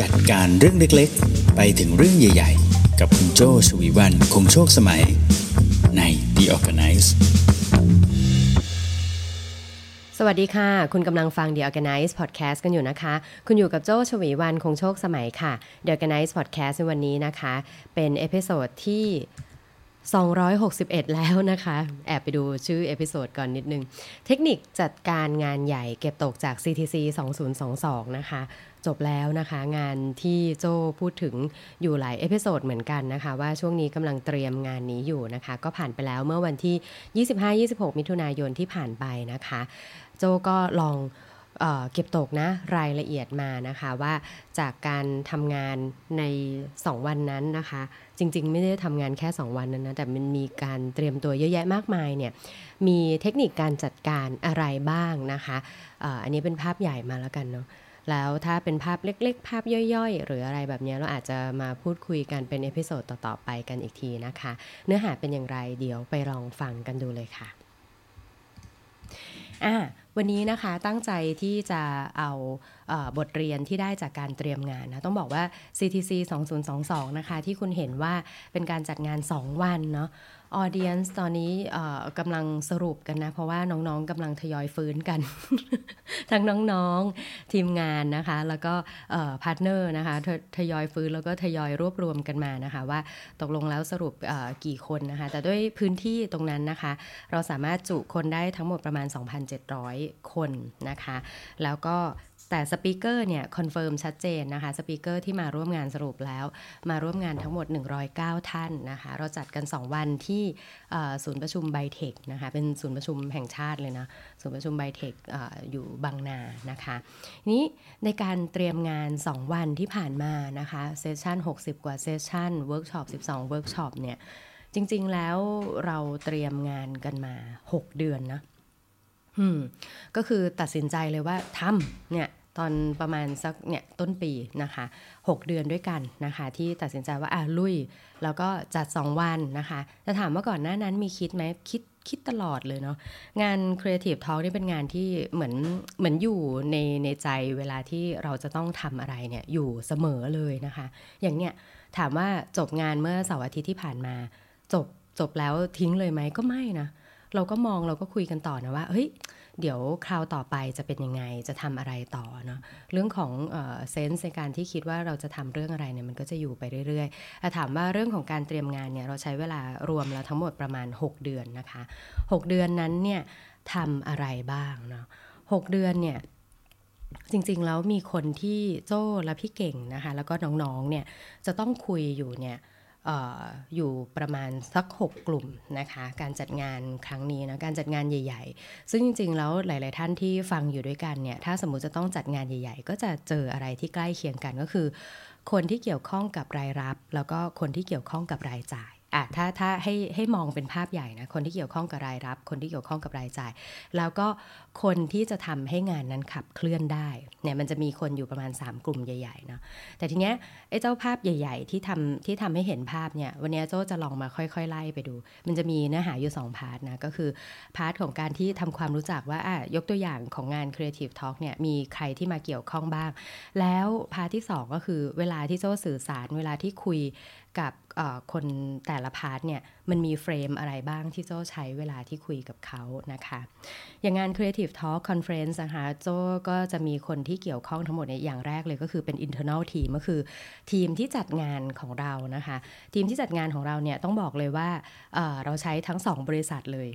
จัดการเรื่องเล็กๆ ไปถึงเรื่องใหญ่ๆ กับคุณโจ้ ฉวีวรรณ คงโชคสมัย ใน The Organice สวัสดีค่ะ คุณกำลังฟัง The Organice Podcast กันอยู่นะคะ คุณอยู่กับโจ้ ฉวีวรรณ คงโชคสมัยค่ะ The Organice Podcast ในวันนี้นะคะ เป็น episode ที่261 แล้วนะคะ แอบไปดูชื่อ episode ก่อนนิดนึง เทคนิคจัดการงานใหญ่เก็บตกจาก CTC 2022 นะคะ จบแล้วนะคะ งานที่โจ้พูดถึงอยู่หลาย episode เหมือนกันนะคะ ว่าช่วงนี้กำลังเตรียมงานนี้อยู่นะคะ ก็ผ่านไปแล้วเมื่อวันที่ 25-26 มิถุนายนที่ผ่านไปนะคะ โจ้ก็ลองเออเก็บตกนะรายละเอียดมานะคะว่าจากการทำงานใน 2 วันนั้นนะคะ จริงๆ ไม่ได้ทำงานแค่ 2 วันนั้นนะแต่มันมีการเตรียมตัวเยอะแยะมากมายเนี่ยมีเทคนิคการจัดการอะไรบ้างนะคะอออันนี้เป็นภาพใหญ่มาแล้วกันเนาะ แล้วถ้าเป็นภาพเล็กๆ ภาพย่อยๆ หรืออะไรแบบนี้เราอาจจะมาพูดคุยกันเป็น episode ต่อๆไปกันอีกทีนะคะ เนื้อหาเป็นอย่างไรเดี๋ยวไปลองฟังกันดูเลยค่ะอะวันนี้นะคะตั้งใจที่จะเอา บทเรียนที่ได้จากการเตรียมงานนะต้องบอกว่า CTC 2022 นะคะ ที่คุณเห็นว่าเป็นการจัดงาน 2 วันเนาะ audience ตอนนี้กำลังสรุปกันนะ เพราะว่าน้องๆกำลังทยอยฟื้นกัน ทั้งน้องๆทีมงานนะคะ แล้วก็ partner นะคะททยอยฟื้นแล้วก็ทยอยรวบรวมกันมานะคะ ว่าตกลงแล้วสรุปกี่คนนะคะ แต่ด้วยพื้นที่ตรงนั้นนะคะ เราสามารถจุคนได้ทั้งหมดประมาณ 2,700 คนนะคะ แล้วก็ แต่ speaker เนี่ย confirm ชัดเจนนะคะ speaker ที่มาร่วมงานสรุปแล้ว มาร่วมงานทั้งหมด 109 ท่านนะคะเราจัดกัน 2 วันที่ศูนย์ประชุมไบเทคนะคะเป็นศูนย์ประชุมแห่งชาติเลยนะศูนย์ประชุมไบเทคอยู่บางนานะคะนี้ในการเตรียมงาน 2 วันที่ผ่านมานะคะ session 60 กว่า session workshop 12เวิร์กช็อปเนี่ยจริง ๆ แล้วเราเตรียมงานกันมา 6 เดือนนะอืมก็คือตัดสินใจเลยว่าทำเนี่ย ตอนประมาณสักเนี่ยต้นปีนะคะ 6 เดือนด้วยกันนะคะ ที่ตัดสินใจว่าอะลุย แล้วก็จัด 2 วันนะคะจะถามว่าก่อนหน้านั้นมีคิดไหมคิดคิดตลอดเลยเนาะงาน Creative Talk นี่เป็นงานที่เหมือนเหมือนอยู่ในในใจเวลาที่เราจะต้องทำอะไรเนี่ยอยู่เสมอเลยนะคะ อย่างเนี้ยถามว่าจบงานเมื่อเสาร์อาทิตย์ที่ผ่านมา จบจบแล้วทิ้งเลยไหมก็ไม่นะเราก็มองเราก็คุยกันต่อนะว่าเฮ้ย เดี๋ยวคราวต่อไปจะเป็นยังไงจะทำอะไรต่อเนาะเรื่องของเซนส์ในการที่คิดว่าเราจะทำเรื่องอะไรเนี่ยมันก็จะอยู่ไปเรื่อยๆแต่ถามว่าเรื่องของการเตรียมงานเนี่ยเราใช้เวลารวมแล้วทั้งหมดประมาณ 6 เดือนนะคะ 6 เดือนนั้นเนี่ยทำอะไรบ้างเนาะหเดือนเนี่ยจริงๆแล้วมีคนที่โจ้และพี่เก่งนะคะ แล้วก็น้องๆเนี่ยจะต้องคุยอยู่เนี่ย อยู่ประมาณสัก 6 กลุ่มนะคะ การจัดงานครั้งนี้นะการจัดงานใหญ่ ๆ ซึ่งจริง ๆ แล้วหลาย ๆ ท่านที่ฟังอยู่ด้วยกันเนี่ยถ้าสมมุติจะต้องจัดงานใหญ่ ๆ ก็จะเจออะไรที่ใกล้เคียงกันก็คือ คนที่เกี่ยวข้องกับรายรับ แล้วก็คนที่เกี่ยวข้องกับรายจ่าย อะถ้าถ้าให้ให้มองเป็นภาพใหญ่นะคนที่เกี่ยวข้องกับรายรับ คนที่เกี่ยวข้องกับรายจ่าย แล้วก็คนที่จะทำให้งานนั้นขับเคลื่อนได้เนี่ยมันจะมีคนอยู่ประมาณ 3 กลุ่มใหญ่ๆเนาะแต่ทีเนี้ยไอ้เจ้าภาพใหญ่ ๆ ที่ทำที่ทำให้เห็นภาพเนี่ยวันนี้โจ้จะลองมาค่อยๆ ไล่ไปดู มันจะมีเนื้อหาอยู่ 2 part นะก็คือ part ของการที่ทำความรู้จักว่าอะยกตัวอย่างของงาน Creative Talk เนี่ยมีใครที่มาเกี่ยวข้องบ้าง แล้ว part ที่ 2 ก็คือเวลาที่โจ้สื่อสารเวลาที่คุย กับคนแต่ละ part เนี่ยมันมี frame อะไรบ้างที่โจ้ใช้เวลาที่คุยกับเขานะคะ อย่างงาน Creative Talk Conference นะคะโจ้ก็จะมีคนที่เกี่ยวข้องทั้งหมดในอย่างแรกเลยก็คือเป็น internal team ก็คือทีมที่จัดงานของเรานะคะ ทีมที่จัดงานของเราเนี่ยต้องบอกเลยว่าเเราใช้ทั้ง 2 บริษัทเลย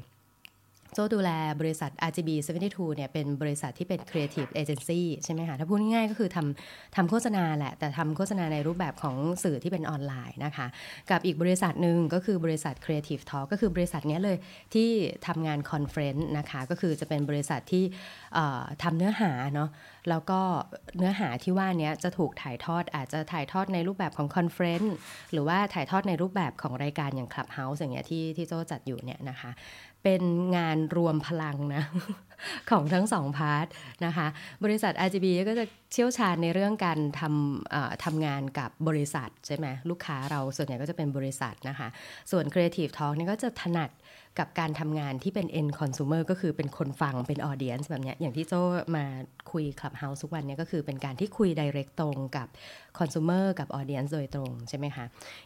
โจ้ดูแลบริษัท RGB 72เนี่ยเป็นบริษัทที่เป็น Creative Agency ใช่ไหมคะถ้าพูดง่ายๆก็คือทำทำโฆษณาแหละ แต่ทำโฆษณาในรูปแบบของสื่อที่เป็นออนไลน์นะคะ กับอีกบริษัทหนึ่งก็คือบริษัท Creative Talk ก็คือบริษัทนี้เลยที่ทำงาน conference นะคะก็คือจะเป็นบริษัทที่ทำเนื้อหาเนาะแล้วก็เนื้อหาที่ว่านี้จะถูกถ่ายทอดอาจจะถ่ายทอดในรูปแบบของ conference หรือว่าถ่ายทอดในรูปแบบของรายการอย่าง Clubhouse อย่างเงี้ยที่ที่โจ้จัดอยู่เนี่ยนะคะ เป็นงานรวมพลังนะของทั้งสอง part นะคะ บริษัท RGB ก็จะเชี่ยวชาญในเรื่องการทำทำงานกับบริษัทใช่ไหมลูกค้าเราส่วนใหญ่ก็จะเป็นบริษัทนะคะ ส่วน Creative Talk นี่ก็จะถนัดกับการทำงานที่เป็น end consumer ก็คือเป็นคนฟังเป็น audience แบบนี้อย่างที่โจ้มาคุย Clubhouse ทุกวันนี้ก็คือเป็นการที่คุย direct ตรงกับ consumer กับ audience โดยตรงใช่ไหมคะ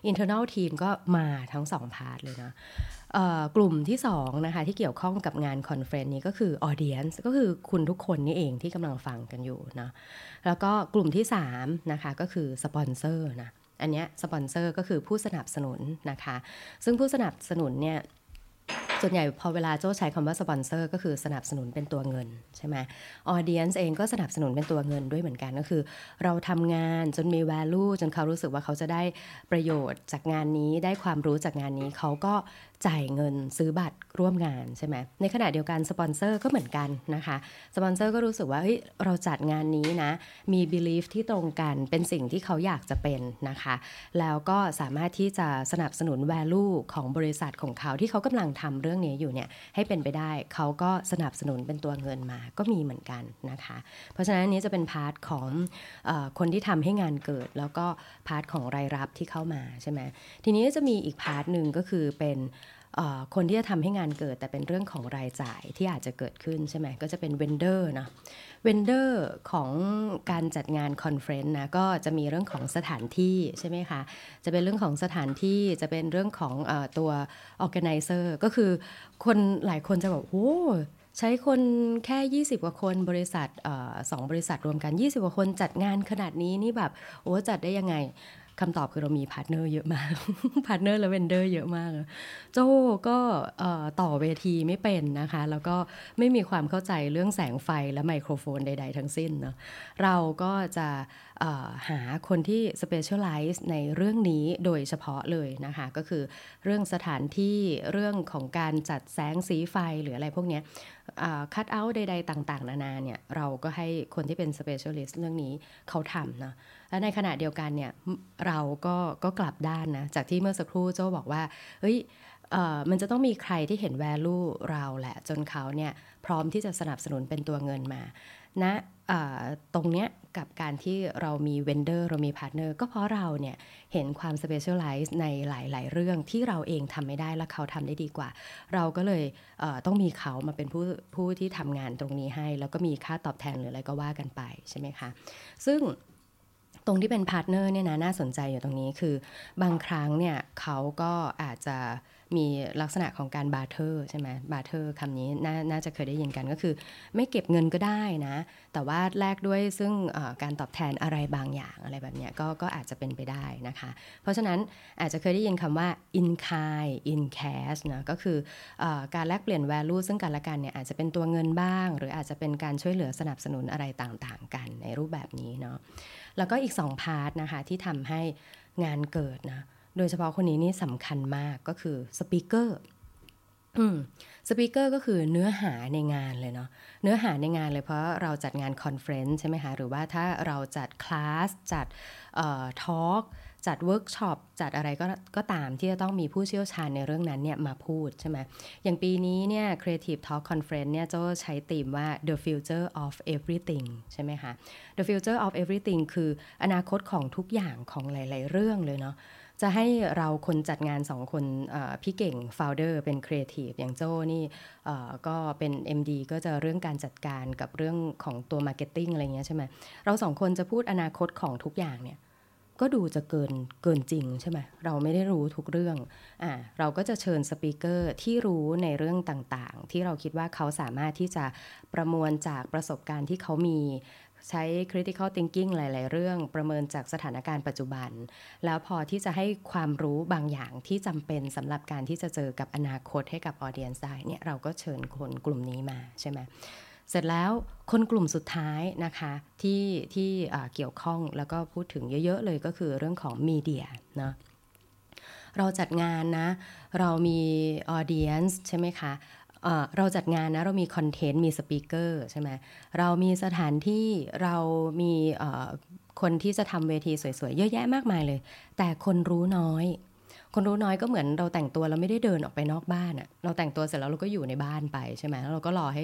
internal team ก็มาทั้งสอง part เลยนะกลุ่มที่2นะคะที่เกี่ยวข้องกับงาน conference นี้ก็คือ audience ก็คือคุณทุกคนนี่เองที่กำลังฟังกันอยู่นะแล้วก็กลุ่มที่3นะคะก็คือสปอนเซอร์นะอันนี้สปอนเซอร์ก็คือผู้สนับสนุนนะคะ ซึ่งผู้สนับสนุนเนี่ยส่วนใหญ่พอเวลาโจ้ใช้คำว่าสปอนเซอร์ก็คือสนับสนุนเป็นตัวเงินใช่ไหม audience เองก็สนับสนุนเป็นตัวเงินด้วยเหมือนกันก็คือ เราทำงานจนมี value จนเขารู้สึกว่าเขาจะได้ประโยชน์จากงานนี้ได้ความรู้จากงานนี้เขาก็ จ่ายเงินซื้อบัตรร่วมงานใช่ไหมในขณะเดียวกันสปอนเซอร์ก็เหมือนกันนะคะสปอนเซอร์ก็รู้สึกว่าเฮ้ยเราจัดงานนี้นะมี belief ที่ตรงกันเป็นสิ่งที่เขาอยากจะเป็นนะคะ แล้วก็สามารถที่จะสนับสนุน value ของบริษัทของเขาที่เขากำลังทำเรื่องนี้อยู่เนี่ยให้เป็นไปได้เขาก็สนับสนุนเป็นตัวเงินมาก็มีเหมือนกันนะคะ เพราะฉะนั้นนี้จะเป็น part ของอคนที่ทำให้งานเกิด แล้วก็ part ของรายรับที่เข้ามาใช่ไหมทีนี้จะมีอีก part หนึ่งก็คือเป็น คนที่จะทำให้งานเกิด แต่เป็นเรื่องของรายจ่ายที่อาจจะเกิดขึ้นใช่ไหมก็จะเป็น vendor นะvendor ของการจัดงาน conference นะก็จะมีเรื่องของสถานที่ใช่ไหมคะจะเป็นเรื่องของสถานที่จะเป็นเรื่องของอตัว organizer ก็คือคนหลายคนจะบอกโอ้ใช้คนแค่ 20 กว่าคนบริษัทสองบริษัทรวมกัน 20 กว่าคนจัดงานขนาดนี้นี่แบบโอ้จัดได้ยังไง คำตอบคือเรามี partner เยอะมาก partner และ vendor เยอะมาก โจ้ก็ต่อเวทีไม่เป็นนะคะ แล้วก็ไม่มีความเข้าใจเรื่องแสงไฟและไมโครโฟนใด ๆ ทั้งสิ้นเนาะเราก็จะหาคนที่ specialize ในเรื่องนี้โดยเฉพาะเลยนะคะ ก็คือเรื่องสถานที่เรื่องของการจัดแสงสีไฟหรืออะไรพวกนี้คัดเอาท์ใด ๆ ต่าง ๆ นานาเนี่ย เราก็ให้คนที่เป็น specialist เรื่องนี้เขาทำนะ และในขณะเดียวกันเนี่ยเราก็ก็กลับด้านนะ จากที่เมื่อสักครู่โจ้บอกว่า เฮ้ยมันจะต้องมีใครที่เห็น value เราแหละ จนเขาเนี่ยพร้อมที่จะสนับสนุนเป็นตัวเงินมานะตรงเนี้ยกับการที่เรามี vendor เรามี partner ก็เพราะเราเนี่ยเห็นความ specialize ในหลาย ๆ เรื่องที่เราเองทำไม่ได้และเขาทำได้ดีกว่า เราก็เลยต้องมีเขามาเป็นผู้ผู้ที่ทำงานตรงนี้ให้ แล้วก็มีค่าตอบแทนหรืออะไรก็ว่ากันไปใช่ไหมคะ ซึ่ง ตรงที่เป็น partner เนี่ยนะน่าสนใจอยู่ตรงนี้คือบางครั้งเนี่ยเขาก็อาจจะ มีลักษณะของการ barter ใช่ไหม barter คำนี้น่าจะเคยได้ยินกันก็คือ ไม่เก็บเงินก็ได้นะ แต่ว่าแลกด้วยซึ่งการตอบแทนอะไรบางอย่างอะไรแบบนี้ก็ก็อาจจะเป็นไปได้นะคะ เพราะฉะนั้นอาจจะเคยได้ยินคำว่า in kind in cash นะก็คืออการแลกเปลี่ยน value ซึ่งกันและกันเนี่ยอาจจะเป็นตัวเงินบ้าง หรืออาจจะเป็นการช่วยเหลือสนับสนุนอะไรต่างๆ กันในรูปแบบนี้เนาะแล้วก็อีก 2 part นะคะที่ทำให้งานเกิดนะ โดยเฉพาะคนนี้นี่สำคัญมากก็คือ speaker speaker ก็คือเนื้อหาในงานเลยเนาะเนื้อหาในงานเลยเพราะเราจัดงาน conference ใช่ไหมคะ หรือว่าถ้าเราจัดคลาส จัด talk จัดเวิร์กช็อปจัดอะไรก็ก็ตามที่จะต้องมีผู้เชี่ยวชาญในเรื่องนั้นเนี่ยมาพูดใช่ไหมอย่างปีนี้เนี่ย Creative Talk Conference เนี่ยจะใช้ธีมว่า the future of everything ใช่ไหมคะ the future of everything คืออนาคตของทุกอย่างของหลาย ๆ เรื่องเลยเนาะ จะให้เราคนจัดงานสองคนพี่เก่ง founder เป็นครีเอทีฟอย่างโจ้นี่ก็เป็น MD ก็จะเรื่องการจัดการกับเรื่องของตัว marketing อะไรเงี้ยใช่ไหมเราสองคนจะพูดอนาคตของทุกอย่างเนี่ยก็ดูจะเกินเกินจริงใช่ไหมเราไม่ได้รู้ทุกเรื่องอ่าเราก็จะเชิญ speaker ที่รู้ในเรื่องต่างๆ ที่เราคิดว่าเขาสามารถที่จะประมวลจากประสบการณ์ที่เขามี ใช้ critical thinking หลาย ๆ เรื่องประเมินจากสถานการณ์ปัจจุบัน แล้วพอที่จะให้ความรู้บางอย่างที่จำเป็นสำหรับการที่จะเจอกับอนาคตให้กับ audience ได้เนี่ยเราก็เชิญคนกลุ่มนี้มาใช่ไหมเสร็จแล้วคนกลุ่มสุดท้ายนะคะที่ที่เกี่ยวข้องแล้วก็พูดถึงเยอะ ๆ เลยก็คือเรื่องของมีเดียเนาะเราจัดงานนะ เรามี audience ใช่ไหมคะ เราจัดงานนะเรามี content มี speaker ใช่ไหมเรามีสถานที่เรามีคนที่จะทำเวทีสวยๆ เยอะแยะมากมายเลย แต่คนรู้น้อย คนรู้น้อยก็เหมือนเราแต่งตัวเราไม่ได้เดินออกไปนอกบ้านอะเราแต่งตัวเสร็จแล้วเราก็อยู่ในบ้านไปใช่ไหมแล้วเราก็รอให้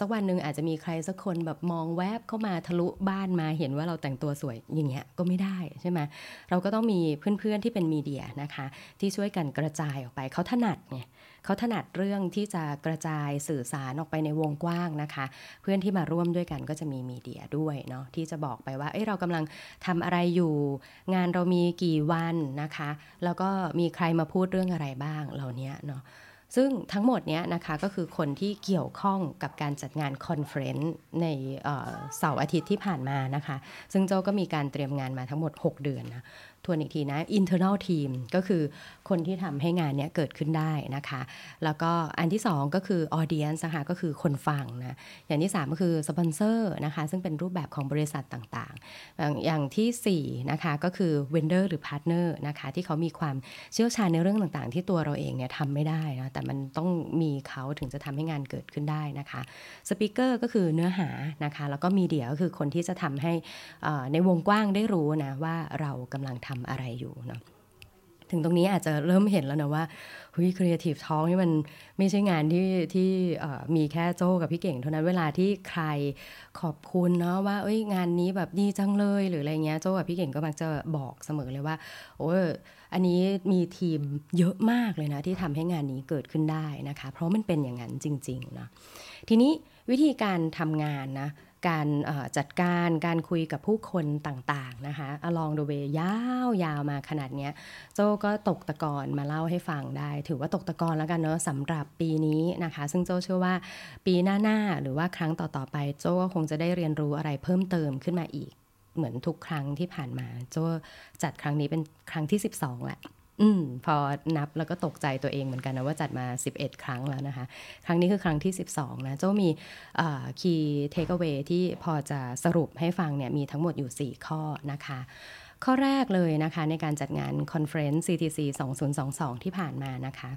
สักวันหนึ่งอาจจะมีใครสักคนแบบมองแวบเข้ามาทะลุบ้านมาเห็นว่าเราแต่งตัวสวยอย่างเงี้ยก็ไม่ได้ใช่ไหมเราก็ต้องมีเพื่อนๆที่เป็น media นะคะ ที่ช่วยกันกระจายออกไปเขาถนัดไงเขาถนัดเรื่องที่จะกระจายสื่อสารออกไปในวงกว้างนะคะ เพื่อนที่มาร่วมด้วยกันก็จะมี media ด้วยเนาะที่จะบอกไปว่าเอ้เรากำลังทำอะไรอยู่ งานเรามีกี่วันนะคะ แล้วก็มีใครมาพูดเรื่องอะไรบ้างเหล่านี้เนาะซึ่งทั้งหมดเนี้ยนะคะก็คือคนที่เกี่ยวข้องกับการจัดงาน conference ในเสาร์อาทิตย์ที่ผ่านมานะคะ ซึ่งโจก็มีการเตรียมงานมาทั้งหมด 6 เดือนนะ ทวนอีกทีนะ internal team ก็คือคนที่ทำให้งานนี้เกิดขึ้นได้นะคะ แล้วก็อันที่ 2 ก็คือ audience นะคะก็คือคนฟังนะ อย่างที่ 3 ก็คือสปอนเซอร์นะคะ ซึ่งเป็นรูปแบบของบริษัทต่างๆอย่างอย่างที่4นะคะก็คือ vendor หรือ partner นะคะที่เขามีความเชี่ยวชาญในเรื่องต่างๆ ที่ตัวเราเองเนี่ยทำไม่ได้นะแต่มันต้องมีเขาถึงจะทำให้งานเกิดขึ้นได้นะคะ speaker ก็คือเนื้อหานะคะแล้วก็ media ก็คือคนที่จะทำให้ในวงกว้างได้รู้นะว่าเรากำลังทำอะไรอยู่เนาะถึงตรงนี้อาจจะเริ่มเห็นแล้วนะว่าเฮ้ย Creative Talk นี่มันไม่ใช่งานที่ที่มีแค่โจ้กับพี่เก่งเท่านั้นเวลาที่ใครขอบคุณเนาะว่าเอ้ยงานนี้แบบดีจังเลยหรืออะไรเงี้ยโจ้กับพี่เก่งก็มักจะบอกเสมอเลยว่าโอ้อันนี้มีทีมเยอะมากเลยนะที่ทำให้งานนี้เกิดขึ้นได้นะคะ เพราะมันเป็นอย่างนั้นจริงๆนะทีนี้วิธีการทำงานนะ การจัดการการคุยกับผู้คนต่างๆนะคะอลองดูเวยาวๆาวมาขนาดนี้โจก็ตกตะกอนมาเล่าให้ฟังได้ ถือว่าตกตะกอนแล้วกันเนาะสำหรับปีนี้นะคะ ซึ่งโจเชื่อว่าปีหน้าๆหรือว่าครั้งต่อๆไปโจก็คงจะได้เรียนรู้อะไรเพิ่มเติมขึ้นมาอีก เหมือนทุกครั้งที่ผ่านมา โจ้จัดครั้งนี้เป็นครั้งที่ 12แหละ อืมพอนับแล้วก็ตกใจตัวเองเหมือนกันนะว่าจัดมา 11 ครั้งแล้วนะคะ ครั้งนี้คือครั้งที่ 12 นะโจ้มี key takeaway ที่พอจะสรุปให้ฟังเนี่ยมีทั้งหมดอยู่ 4 ข้อนะคะ ข้อแรกเลยนะคะในการจัดงานคอนเฟรนซ์ CTC 2022 ที่ผ่านมานะคะ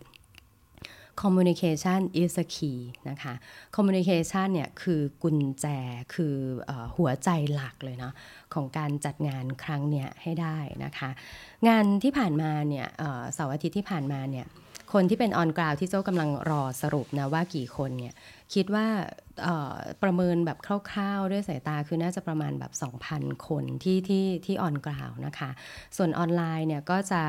communication is a key นะคะ communication เนี่ยคือกุญแจคืออหัวใจหลักเลยเนาะของการจัดงานครั้งเนี้ยให้ได้นะคะ งานที่ผ่านมาเนี่ยเสาร์อาทิตย์ที่ผ่านมาเนี่ยคนที่เป็นออนกราวที่เจ้ากำลังรอสรุปนะว่ากี่คนเนี่ยคิดว่าประเมินแบบคร่าวๆ ด้วยสายตาคือน่าจะประมาณแบบ 2,000 คนที่ที่ที่ออนกราวนะคะ ส่วนออนไลน์เนี่ยก็จะ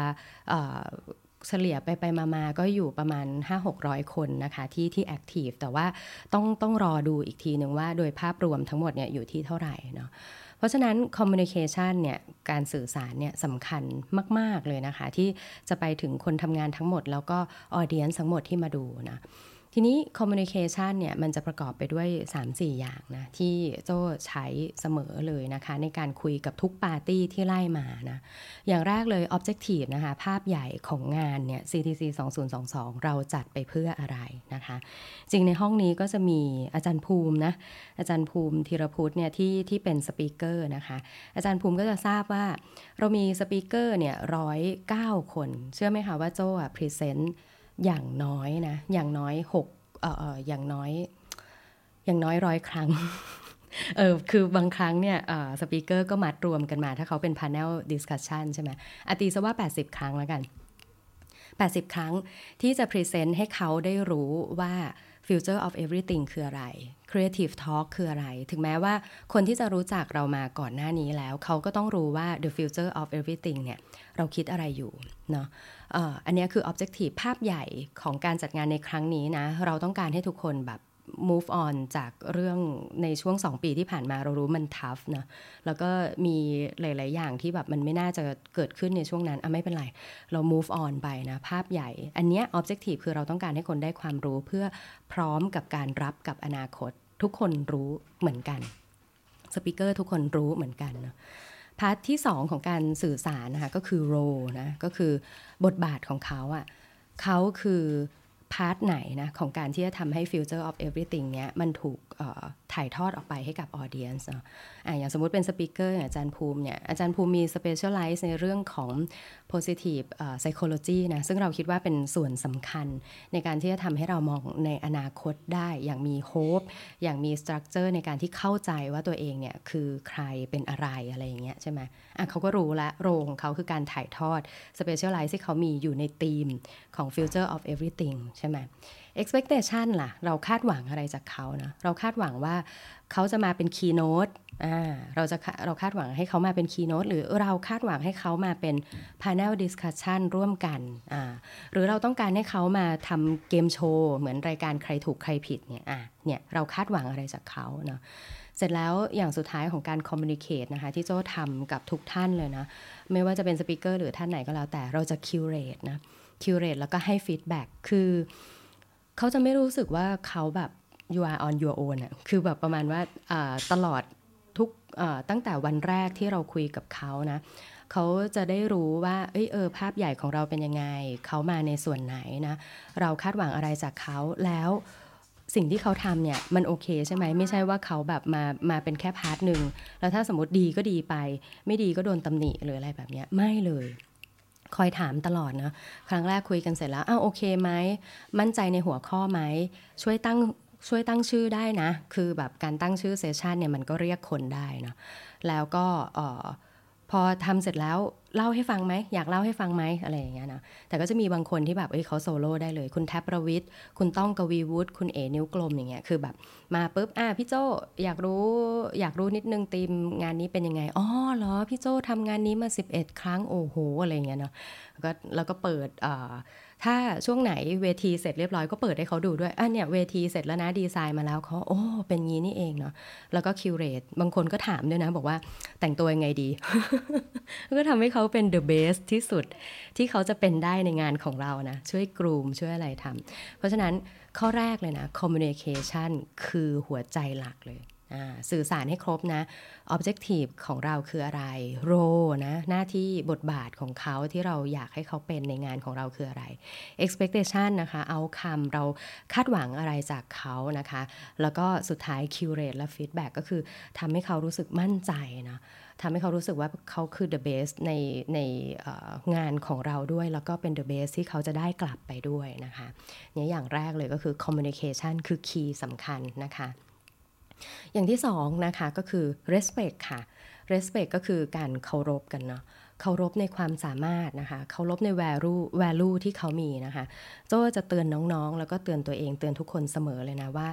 เฉลี่ยไปไปมาๆ ก็อยู่ประมาณ 5-600 คนนะคะที่ที่ active แต่ว่าต้องต้องรอดูอีกทีหนึ่งว่าโดยภาพรวมทั้งหมดเนี่ยอยู่ที่เท่าไหร่เนาะเพราะฉะนั้น communication เนี่ยการสื่อสารเนี่ยสำคัญมาก ๆ เลยนะคะ ที่จะไปถึงคนทำงานทั้งหมด แล้วก็ audience ทั้งหมดที่มาดูนะ ทีนี้ communication เนี่ยมันจะประกอบไปด้วย 3-4 อย่างนะ ที่โจ้ใช้เสมอเลยนะคะ ในการคุยกับทุกปาร์ตี้ที่ไล่มานะอย่างแรกเลย objective นะคะ ภาพใหญ่ของงานเนี่ย CTC 2022 เราจัดไปเพื่ออะไรนะคะ จริงในห้องนี้ก็จะมีอาจารย์ภูมินะ อาจารย์ภูมิธีรพุทธเนี่ยที่ที่เป็น speaker นะคะ อาจารย์ภูมิก็จะทราบว่าเรามี speaker เนี่ยร้อยเก้าคน เชื่อไหมคะว่าโจ้อะ present อย่างน้อยนะ อย่างน้อยหกเอ่ออย่างน้อย อย่างน้อยร้อยครั้งเออคือบางครั้งเนี่ย speaker ก็มัดรวมกันมา ถ้าเขาเป็น panel discussion ใช่ไหมอะตีซะว่า 80 ครั้งแล้วกัน 80 ครั้งที่จะ present ให้เขาได้รู้ว่า future of everything คืออะไร creative talk คืออะไร ถึงแม้ว่าคนที่จะรู้จักเรามาก่อนหน้านี้แล้ว เขาก็ต้องรู้ว่า the future of everything เนี่ย เราคิดอะไรอยู่เนาะอันนี้คือ objective ภาพใหญ่ของการจัดงานในครั้งนี้นะ เราต้องการให้ทุกคนแบบ move on จากเรื่องในช่วง 2 ปีที่ผ่านมาเรารู้มัน tough นะแล้วก็มีหลาย ๆ อย่างที่แบบมันไม่น่าจะเกิดขึ้นในช่วงนั้นอะไม่เป็นไร เรา move on ไปนะภาพใหญ่ อันนี้ objective คือเราต้องการให้คนได้ความรู้เพื่อพร้อมกับการรับกับอนาคต ทุกคนรู้เหมือนกันสปิเกอร์ทุกคนรู้เหมือนกันนะพาร์ทที่ 2 ของการสื่อสารนะคะก็คือโรนะก็คือบทบาทของเขาอะ่ะเขาคือ พาร์ทไหนนะของการที่จะทำให้ Future of Everything เนี้ยมันถูกถ่ายทอดออกไปให้กับ audience เนาะ อะอย่างสมมุติเป็นสปิเกอร์อาจารย์ภูมิเนี่ยอาจารย์ภูมิมี specialize ในเรื่องของ positive psychology นะซึ่งเราคิดว่าเป็นส่วนสำคัญในการที่จะทำให้เรามองในอนาคตได้อย่างมี hope อย่างมี structure ในการที่เข้าใจว่าตัวเองเนี่ยคือใครเป็นอะไรอะไรอย่างเงี้ยใช่ไหมอะเขาก็รู้ละโรงของเขาคือการถ่ายทอด specialize ที่เขามีอยู่ในธีมของ future of everything ใช่ไหม expectation ล่ะ เราคาดหวังอะไรจากเขานะเราคาดหวังว่าเขาจะมาเป็น keynote อ่าเราจะเราคาดหวังให้เขามาเป็น keynote หรือเราคาดหวังให้เขามาเป็น panel discussion ร่วมกันอ่าหรือเราต้องการให้เขามาทำเกมโชว์ เหมือนรายการใครถูกใครผิดเนี่ยอะเนี่ยเราคาดหวังอะไรจากเขาเนาะเสร็จแล้วอย่างสุดท้ายของการคอมมูนิเคตนะคะที่โจ้ทำกับทุกท่านเลยนะ ไม่ว่าจะเป็นสปิเกอร์หรือท่านไหนก็แล้วแต่เราจะคิวเรตนะคิวเรตแล้วก็ให้ฟีดแบ็กคือ เขาจะไม่รู้สึกว่าเขาแบบ you are on your own อะคือแบบประมาณว่าตลอดทุกตั้งแต่วันแรกที่เราคุยกับเขานะเขาจะได้รู้ว่าเอยเออภาพใหญ่ของเราเป็นยังไง เขามาในส่วนไหนนะ เราคาดหวังอะไรจากเขาแล้วสิ่งที่เขาทำเนี่ยมันโอเคใช่ไหมไม่ใช่ว่าเขาแบบมามาเป็นแค่ part หนึ่งแล้วถ้าสมมติดีก็ดีไป ไม่ดีก็โดนตำหนิหรืออะไรแบบนี้ไม่เลย คอยถามตลอดนะครั้งแรกคุยกันเสร็จแล้วอ้าวโอเคไหมมั่นใจในหัวข้อไหมช่วยตั้งช่วยตั้งชื่อได้นะ คือแบบการตั้งชื่อ session เนี่ยมันก็เรียกคนได้นะแล้วก็ พอทำเสร็จแล้วเล่าให้ฟังไหมอยากเล่าให้ฟังไหมอะไรอย่างเงี้ยนะแต่ก็จะมีบางคนที่แบบเอ้ยเขาโซโล่ได้เลย คุณแทนประวิทย์คุณต้องกวีวุฒิคุณเอนิ้วกลมอย่างเงี้ยคือแบบมาปุ๊บอะพี่โจอยากรู้อยากรู้นิดนึงทีมงานนี้เป็นยังไงอ๋อเหรอพี่โจทำงานนี้มา 11 ครั้งโอ้โหอะไรเงี้ยเนาะก็แล้วก็เปิดอ่า ถ้าช่วงไหนเวทีเสร็จเรียบร้อยก็เปิดให้เขาดูด้วยอะเนี่ยเวทีเสร็จแล้วนะดีไซน์มาแล้วเขาโอ้เป็นงี้นี่เองเนาะแล้วก็คิวเรตบางคนก็ถามด้วยนะบอกว่าแต่งตัวยังไงดี ก็ทำให้เขาเป็น the best ที่สุดที่เขาจะเป็นได้ในงานของเรานะ ช่วยกลุ่มช่วยอะไรทำเพราะฉะนั้นข้อแรกเลยนะ communication คือหัวใจหลักเลย สื่อสารให้ครบนะ objective ของเราคืออะไร role นะ หน้าที่บทบาทของเขาที่เราอยากให้เขาเป็นในงานของเราคืออะไร expectation นะคะ outcome เราคาดหวังอะไรจากเขานะคะ แล้วก็สุดท้าย curate และ feedback ก็คือทำให้เขารู้สึกมั่นใจนะทำให้เขารู้สึกว่าเขาคือ the best ในในงานของเราด้วย แล้วก็เป็น the best ที่เขาจะได้กลับไปด้วยนะคะเนี่ยอย่างแรกเลยก็คือ communication คือ key สำคัญนะคะ อย่างที่สองนะคะก็คือ respect ค่ะ respect ก็คือการเคารพกันเนาะเคารพในความสามารถนะคะเคารพใน value value ที่เขามีนะคะโจจะเตือนน้องๆ แล้วก็เตือนตัวเองเตือนทุกคนเสมอเลยนะว่า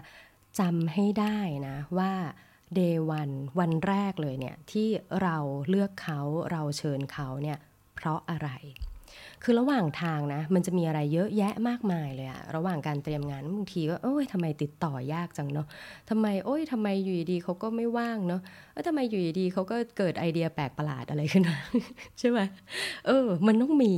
จำให้ได้นะว่า day one วันแรกเลยเนี่ยที่เราเลือกเขาเราเชิญเขาเนี่ยเพราะอะไร คือระหว่างทางนะ มันจะมีอะไรเยอะแยะมากมายเลยอะระหว่างการเตรียมงานบางทีก็โอ้ยทำไมติดต่อยากจังเนาะทำไมโอ้ยทำไมอยู่ดีเขาก็ไม่ว่างเนาะเออทำไมอยู่ดีเขาก็เกิดไอเดียแปลกประหลาดอะไรขึ้นมาใช่ไหมเออ มันต้องมี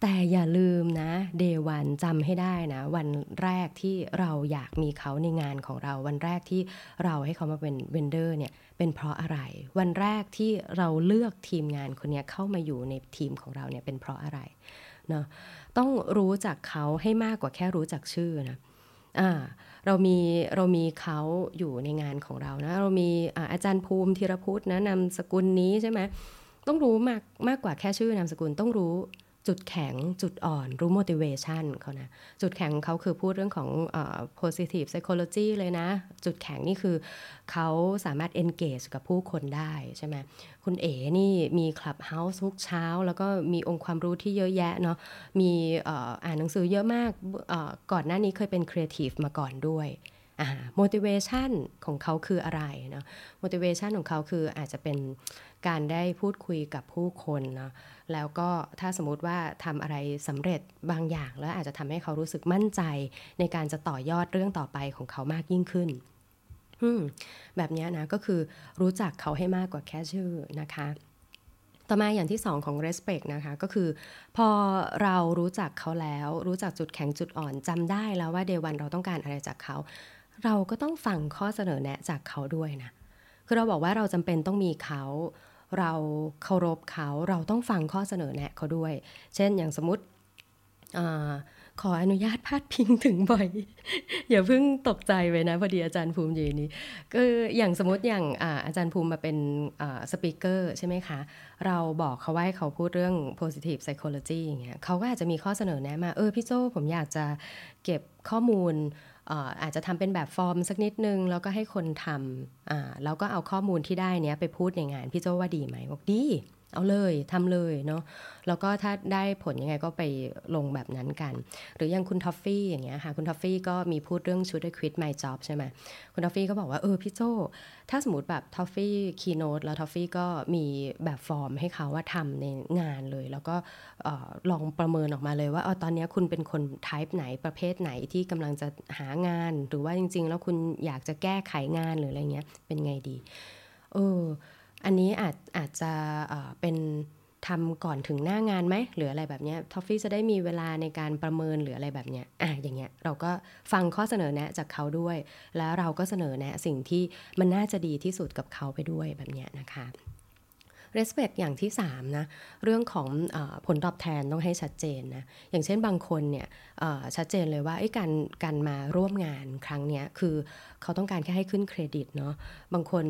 แต่อย่าลืมนะเดวันจำให้ได้นะ วันแรกที่เราอยากมีเขาในงานของเรา วันแรกที่เราให้เขามาเป็นเวนเดอร์เนี่ยเป็นเพราะอะไร วันแรกที่เราเลือกทีมงานคนนี้เข้ามาอยู่ในทีมของเราเนี่ยเป็นเพราะอะไรเนาะต้องรู้จักเขาให้มากกว่าแค่รู้จักชื่อนะอ่าเรามีเรามีเขาอยู่ในงานของเรานะ เรามีอาจารย์ภูมิธีรพุทธนะนามสกุลนี้ใช่ไหมต้องรู้มากมากกว่าแค่ชื่อนามสกุลต้องรู้ จุดแข็งจุดอ่อนรู้ motivation เขานะ จุดแข็งเขาคือพูดเรื่องของ uh, positive psychology เลยนะ จุดแข็งนี่คือเขาสามารถ engage กับผู้คนได้ใช่ไหมคุณเอ๋นี่มี clubhouse ทุกเช้า แล้วก็มีองค์ความรู้ที่เยอะแยะเนาะมีอ่านหนังสือเยอะมากก่อนหน้านี้เคยเป็น creative มาก่อนด้วย motivation ของเขาคืออะไรเนาะ motivation ของเขาคืออาจจะเป็นการได้พูดคุยกับผู้คนเนาะแล้วก็ถ้าสมมติว่าทำอะไรสำเร็จบางอย่าง แล้วอาจจะทำให้เขารู้สึกมั่นใจในการจะต่อยอดเรื่องต่อไปของเขามากยิ่งขึ้นแบบนี้นะก็คือรู้จักเขาให้มากกว่าแค่ชื่อนะคะต่อมาอย่างที่สองของ respect นะคะก็คือ พอเรารู้จักเขาแล้ว รู้จักจุดแข็งจุดอ่อนจำได้แล้วว่าเดวันเราต้องการอะไรจากเขา เราก็ต้องฟังข้อเสนอแนะจากเขาด้วยนะ คือเราบอกว่าเราจำเป็นต้องมีเขา เราเคารพเขา เราต้องฟังข้อเสนอแนะเขาด้วย เช่นอย่างสมมติขออนุญาตพาดพิงถึงบ่อย อย่าเพิ่งตกใจไปนะ พอดีอาจารย์ภูมิยืนนี้ก็อย่างสมมติอย่างอาอาจารย์ภูมิมาเป็นสปิเกอร์ใช่ไหมคะ เราบอกเขาว่าเขาพูดเรื่อง positive psychology อย่างเงี้ยเขาก็อาจจะมีข้อเสนอแนะมา เออพี่โจผมอยากจะเก็บข้อมูล อาจจะทำเป็นแบบฟอร์มสักนิดนึง แล้วก็ให้คนทำแล้วก็เอาข้อมูลที่ได้เนี้ยไปพูดในงาน พี่โจว่าดีไหมบอกดี เอาเลยทำเลยเนาะแล้วก็ถ้าได้ผลยังไงก็ไปลงแบบนั้นกัน หรืออย่างคุณทอฟฟี่อย่างเงี้ยค่ะคุณทอฟฟี่ก็มีพูดเรื่องชุด I quit my job ใช่ไหมคุณทอฟฟี่ก็บอกว่าเออพี่โจถ้าสมมติแบบทอฟฟี่ keynote แล้วทอฟฟี่ก็มีแบบฟอร์มให้เขาว่าทำในงานเลย แล้วก็ลองประเมินออกมาเลยว่าออตอนนี้คุณเป็นคนไทป์ไหนประเภทไหนที่กำลังจะหางาน หรือว่าจริง ๆ แล้วคุณอยากจะแก้ไขงานหรืออะไรเงี้ยเป็นไงดีเออ อันนี้อาจอาจจะเป็นทำก่อนถึงหน้างานไหมหรืออะไรแบบนี้ทอฟฟี่จะได้มีเวลาในการประเมินหรืออะไรแบบนี้อะอย่างเงี้ยเราก็ฟังข้อเสนอแนะจากเขาด้วย แล้วเราก็เสนอแนะสิ่งที่มันน่าจะดีที่สุดกับเขาไปด้วยแบบนี้นะคะ respect อย่างที่3นะเรื่องของอผลตอบแทนต้องให้ชัดเจนนะอย่างเช่นบางคนเนี่ยชัดเจนเลยว่าการการมาร่วมงานครั้งนี้คือเขาต้องการแค่ให้ขึ้นเครดิตเนาะบางคน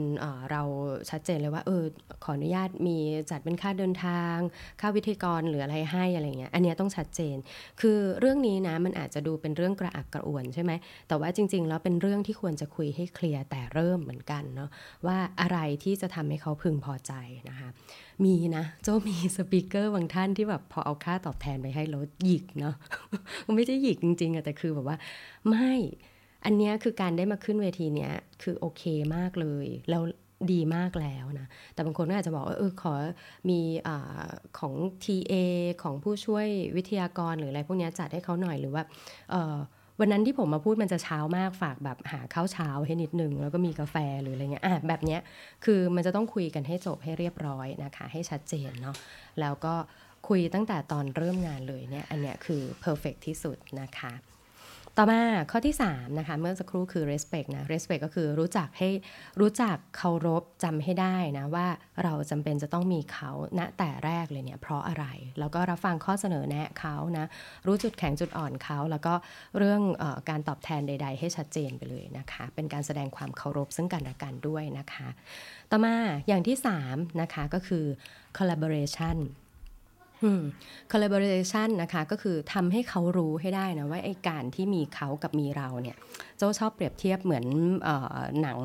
เราชัดเจนเลยว่าเออขออนุญาตมีจัดเป็นค่าเดินทาง ค่าวิทยกรหรืออะไรให้อะไรเงี้ยอันนี้ต้องชัดเจน คือเรื่องนี้นะมันอาจจะดูเป็นเรื่องกระอักกระอ่วนใช่ไหมแต่ว่าจริง ๆ แล้วเป็นเรื่องที่ควรจะคุยให้เคลียร์แต่เริ่มเหมือนกันเนาะว่าอะไรที่จะทำให้เขาพึงพอใจนะคะมีนะโจมีสปีกเกอร์บางท่านที่แบบพอเอาค่าตอบแทนไปให้แลดหยิกเนาะไม่ใช่หยิกจริงๆอะแต่คือแบบว่าไม่ อันนี้คือการได้มาขึ้นเวทีเนี้ยคือโอเคมากเลย แล้วดีมากแล้วนะ แต่บางคนก็อาจจะบอกว่าเออขอมีอของ TA ของผู้ช่วยวิทยากรหรืออะไรพวกนี้จัดให้เขาหน่อยหรือว่าวันนั้นที่ผมมาพูดมันจะเช้ามากฝากแบบหาข้าวเช้าให้นิดนึง แล้วก็มีกาแฟหรืออะไรเงี้ยอะแบบเนี้ยคือมันจะต้องคุยกันให้จบให้เรียบร้อยนะคะ ให้ชัดเจนเนาะแล้วก็คุยตั้งแต่ตอนเริ่มงานเลยเนี่ยอันเนี้ยคือ perfect ที่สุดนะคะ ต่อมาข้อที่3นะคะเมื่อสักครู่คือ respect นะ respect ก็คือรู้จักให้รู้จักเคารพจำให้ได้นะว่าเราจำเป็นจะต้องมีเขาณแต่แรกเลยเนี่ยเพราะอะไร แล้วก็รับฟังข้อเสนอแนะเขานะรู้จุดแข็งจุดอ่อนเขา แล้วก็เรื่องอการตอบแทนใด ๆ ให้ชัดเจนไปเลยนะคะ เป็นการแสดงความเคารพซึ่งกันและกันด้วยนะคะ ต่อมาอย่างที่3นะคะก็คือ collaboration collaboration นะคะก็คือทำให้เขารู้ให้ได้นะว่าไอการที่มีเขากับมีเราเนี่ยโจชอบเปรียบเทียบเหมือนอหนัง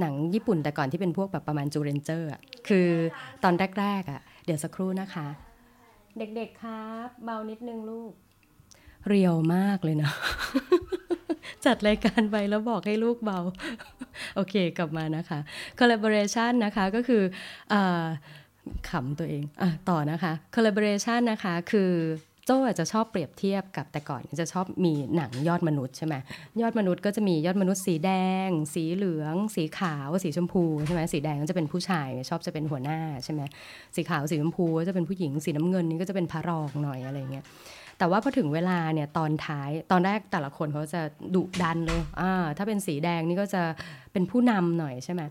หนังญี่ปุ่นแต่ก่อนที่เป็นพวกแบบประมาณจูเรนเจอร์อะคือตอนแรกๆอะเดี๋ยวสักครู่นะคะ เด็กๆครับเบานิดนึงลูก เรียวมากเลยนะจัดรายการไปแล้วบอกให้ลูกเบา โอเคกลับมานะคะ collaboration นะคะก็คืออ ขำตัวเองอต่อนะคะ collaboration นะคะคือโจ้จจะชอบเปรียบเทียบกับแต่ก่อนจะชอบมีหนังยอดมนุษย์ใช่ไหมยอดมนุษย์ก็จะมียอดมนุษย์สีแดง สีเหลือง สีขาว สีชมพูใช่ไหมสีแดงก็จะเป็นผู้ชายชอบจะเป็นหัวหน้าใช่ไหมสีขาวสีชมพูก็จะเป็นผู้หญิงสีน้ำเงินนี่ก็จะเป็นพระรองหน่อยอะไรเงี้ยแต่ว่าพอถึงเวลาเนี่ยตอนท้ายตอนแรกแต่ละคนเขาจะดุดันเลยอ่าถ้าเป็นสีแดงนี่ก็จะเป็นผู้นำหน่อยใช่ไหม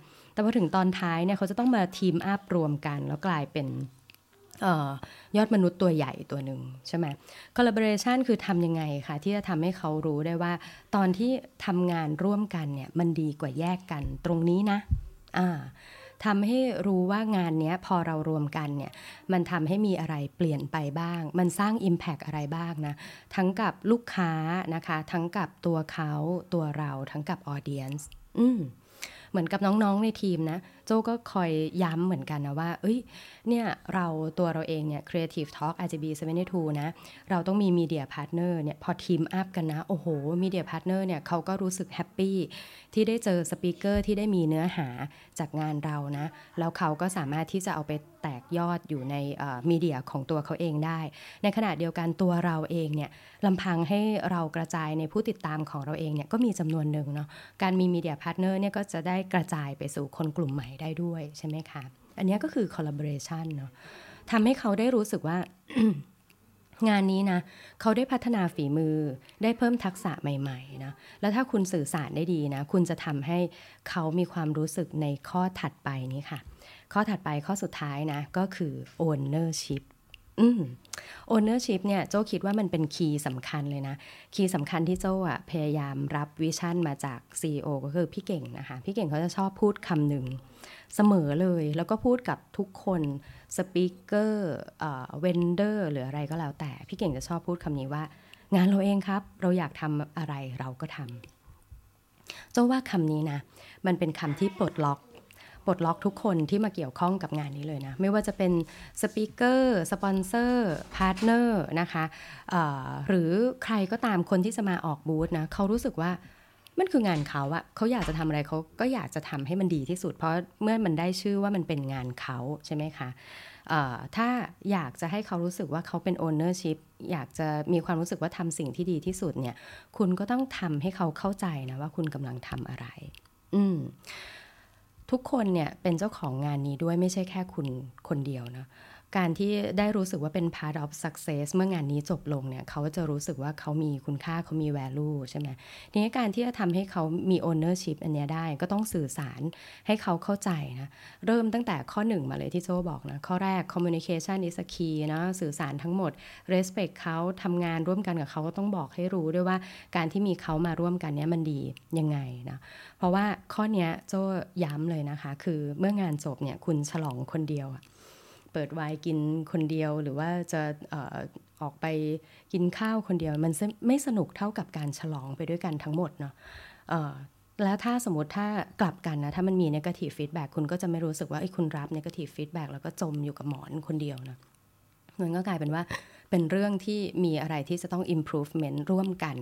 แต่พอถึงตอนท้ายเนี่ยเขาจะต้องมาทีมอัพรวมกัน แล้วกลายเป็นยอดมนุษย์ตัวใหญ่ตัวหนึ่งใช่ไหม collaboration คือทำยังไงคะที่จะทำให้เขารู้ได้ว่า ตอนที่ทำงานร่วมกันเนี่ยมันดีกว่าแยกกันตรงนี้นะะทำให้รู้ว่างานนี้พอเรารวมกันเนี่ยมันทำให้มีอะไรเปลี่ยนไปบ้าง มันสร้าง Impact อะไรบ้างนะทั้งกับลูกค้านะคะ ทั้งกับตัวเขาตัวเราทั้งกับ Audience อืม เหมือนกับน้องๆในทีมนะโจก็คอยย้ำเหมือนกันนะว่า เอ้ย เนี่ย เราตัวเราเองเนี่ย Creative Talk RGB 72นะ เราต้องมี Media Partner เนี่ย พอทีมอัพกันนะ โอ้โห Media Partner เนี่ยเขาก็รู้สึกแฮปปี้ที่ได้เจอ speaker ที่ได้มีเนื้อหาจากงานเรานะ แล้วเขาก็สามารถที่จะเอาไปแตกยอดอยู่ใน media ของตัวเขาเองได้ ในขณะเดียวกันตัวเราเองเนี่ยลำพังให้เรากระจายในผู้ติดตามของเราเองเนี่ยก็มีจำนวนหนึ่งเนาะ การมี media partner เนี่ยก็จะได้กระจายไปสู่คนกลุ่มใหม่ได้ด้วยใช่ไหมคะ อันนี้ก็คือ collaboration เนาะทำให้เขาได้รู้สึกว่างานนี้นะเขาได้พัฒนาฝีมือได้เพิ่มทักษะใหม่ๆนะแล้วถ้าคุณสื่อสารได้ดีนะคุณจะทำให้เขามีความรู้สึกในข้อถัดไปนี้ค่ะ ข้อถัดไปข้อสุดท้ายนะก็คือ ownership อืม ownership เนี่ยโจคิดว่ามันเป็น key สำคัญเลยนะ key สำคัญที่โจอะพยายามรับ vision มาจาก CEO ก็คือพี่เก่งนะคะ พี่เก่งเขาจะชอบพูดคำหนึ่งเสมอเลย แล้วก็พูดกับทุกคน speaker vendor หรืออะไรก็แล้วแต่ พี่เก่งจะชอบพูดคำนี้ว่า งานเราเองครับ เราอยากทำอะไรเราก็ทำโจว่าคำนี้นะ มันเป็นคำที่ปลดล็อก ปลดล็อกทุกคนที่มาเกี่ยวข้องกับงานนี้เลยนะ ไม่ว่าจะเป็น speaker สปอนเซอร์ partner นะคะหรือใครก็ตามคนที่จะมาออกบูธนะเขารู้สึกว่ามันคืองานเขาอะเขาอยากจะทำอะไรเขาก็อยากจะทำให้มันดีที่สุด เพราะเมื่อมันได้ชื่อว่ามันเป็นงานเขาใช่ไหมคะถ้าอยากจะให้เขารู้สึกว่าเขาเป็นโอเนอร์ชิพอยากจะมีความรู้สึกว่าทำสิ่งที่ดีที่สุดเนี่ย คุณก็ต้องทำให้เขาเข้าใจนะว่าคุณกำลังทำอะไร อืม ทุกคนเนี่ยเป็นเจ้าของงานนี้ด้วยไม่ใช่แค่คุณคนเดียวนะ การที่ได้รู้สึกว่าเป็น part of success เมื่องานนี้จบลงเนี่ยเขาจะรู้สึกว่าเขามีคุณค่าเขามี value ใช่ไหมทีนี้การที่จะทำให้เขามี ownership อันนี้ได้ก็ต้องสื่อสารให้เขาเข้าใจนะ เริ่มตั้งแต่ข้อหนึ่งมาเลยที่โจบอกนะ ข้อแรก communication is a key นะสื่อสารทั้งหมด respect เขาทำงานร่วมกันกับเขาก็ต้องบอกให้รู้ด้วยว่าการที่มีเขามาร่วมกันเนี้ยมันดียังไงนะเพราะว่าข้อนี้โจย้ำเลยนะคะ คือเมื่องานจบเนี่ยคุณฉลองคนเดียว เปิดไวน์กินคนเดียวหรือว่าจะออกไปกินข้าวคนเดียว มันไม่สนุกเท่ากับการฉลองไปด้วยกันทั้งหมดเนาะแล้วถ้าสมมติถ้ากลับกันนะถ้ามันมี negative feedback คุณก็จะไม่รู้สึกว่าไอ้คุณรับ negative feedback แล้วก็จมอยู่กับหมอนคนเดียวนะมันก็กลายเป็นว่าเป็นเรื่องที่มีอะไรที่จะต้อง improvement ร่วมกัน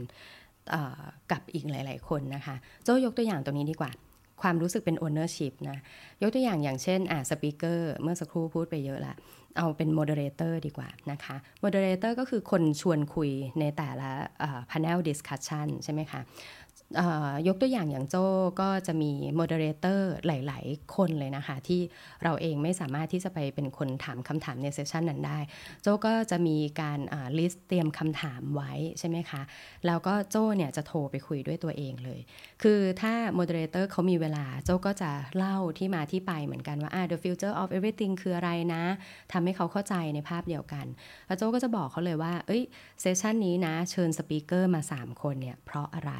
กับอีกหลาย ๆ คนนะคะ โจยกตัวอย่างตรงนี้ดีกว่า ความรู้สึกเป็น ownership นะ ยกตัวอย่างอย่างเช่นอ่าสปีกเกอร์เมื่อสักครู่พูดไปเยอะละเอาเป็น moderator ดีกว่านะคะ moderator ก็คือคนชวนคุยในแต่ละ panel discussion ใช่ไหมคะ ยกตัวอย่างอย่างโจ้ก็จะมี moderator หลาย ๆ คนเลยนะคะ ที่เราเองไม่สามารถที่จะไปเป็นคนถามคำถามใน session นั้นได้ โจ้ก็จะมีการ list เตรียมคำถามไว้ใช่ไหมคะ แล้วก็โจ้เนี่ยจะโทรไปคุยด้วยตัวเองเลย คือถ้า moderator เขามีเวลาโจ้ก็จะเล่าที่มาที่ไปเหมือนกันว่า the future of everything คืออะไรนะทำให้เขาเข้าใจในภาพเดียวกัน แล้วโจ้ก็จะบอกเขาเลยว่าเอ้ย session นี้นะเชิญ speaker มา 3 คนเนี่ยเพราะอะไร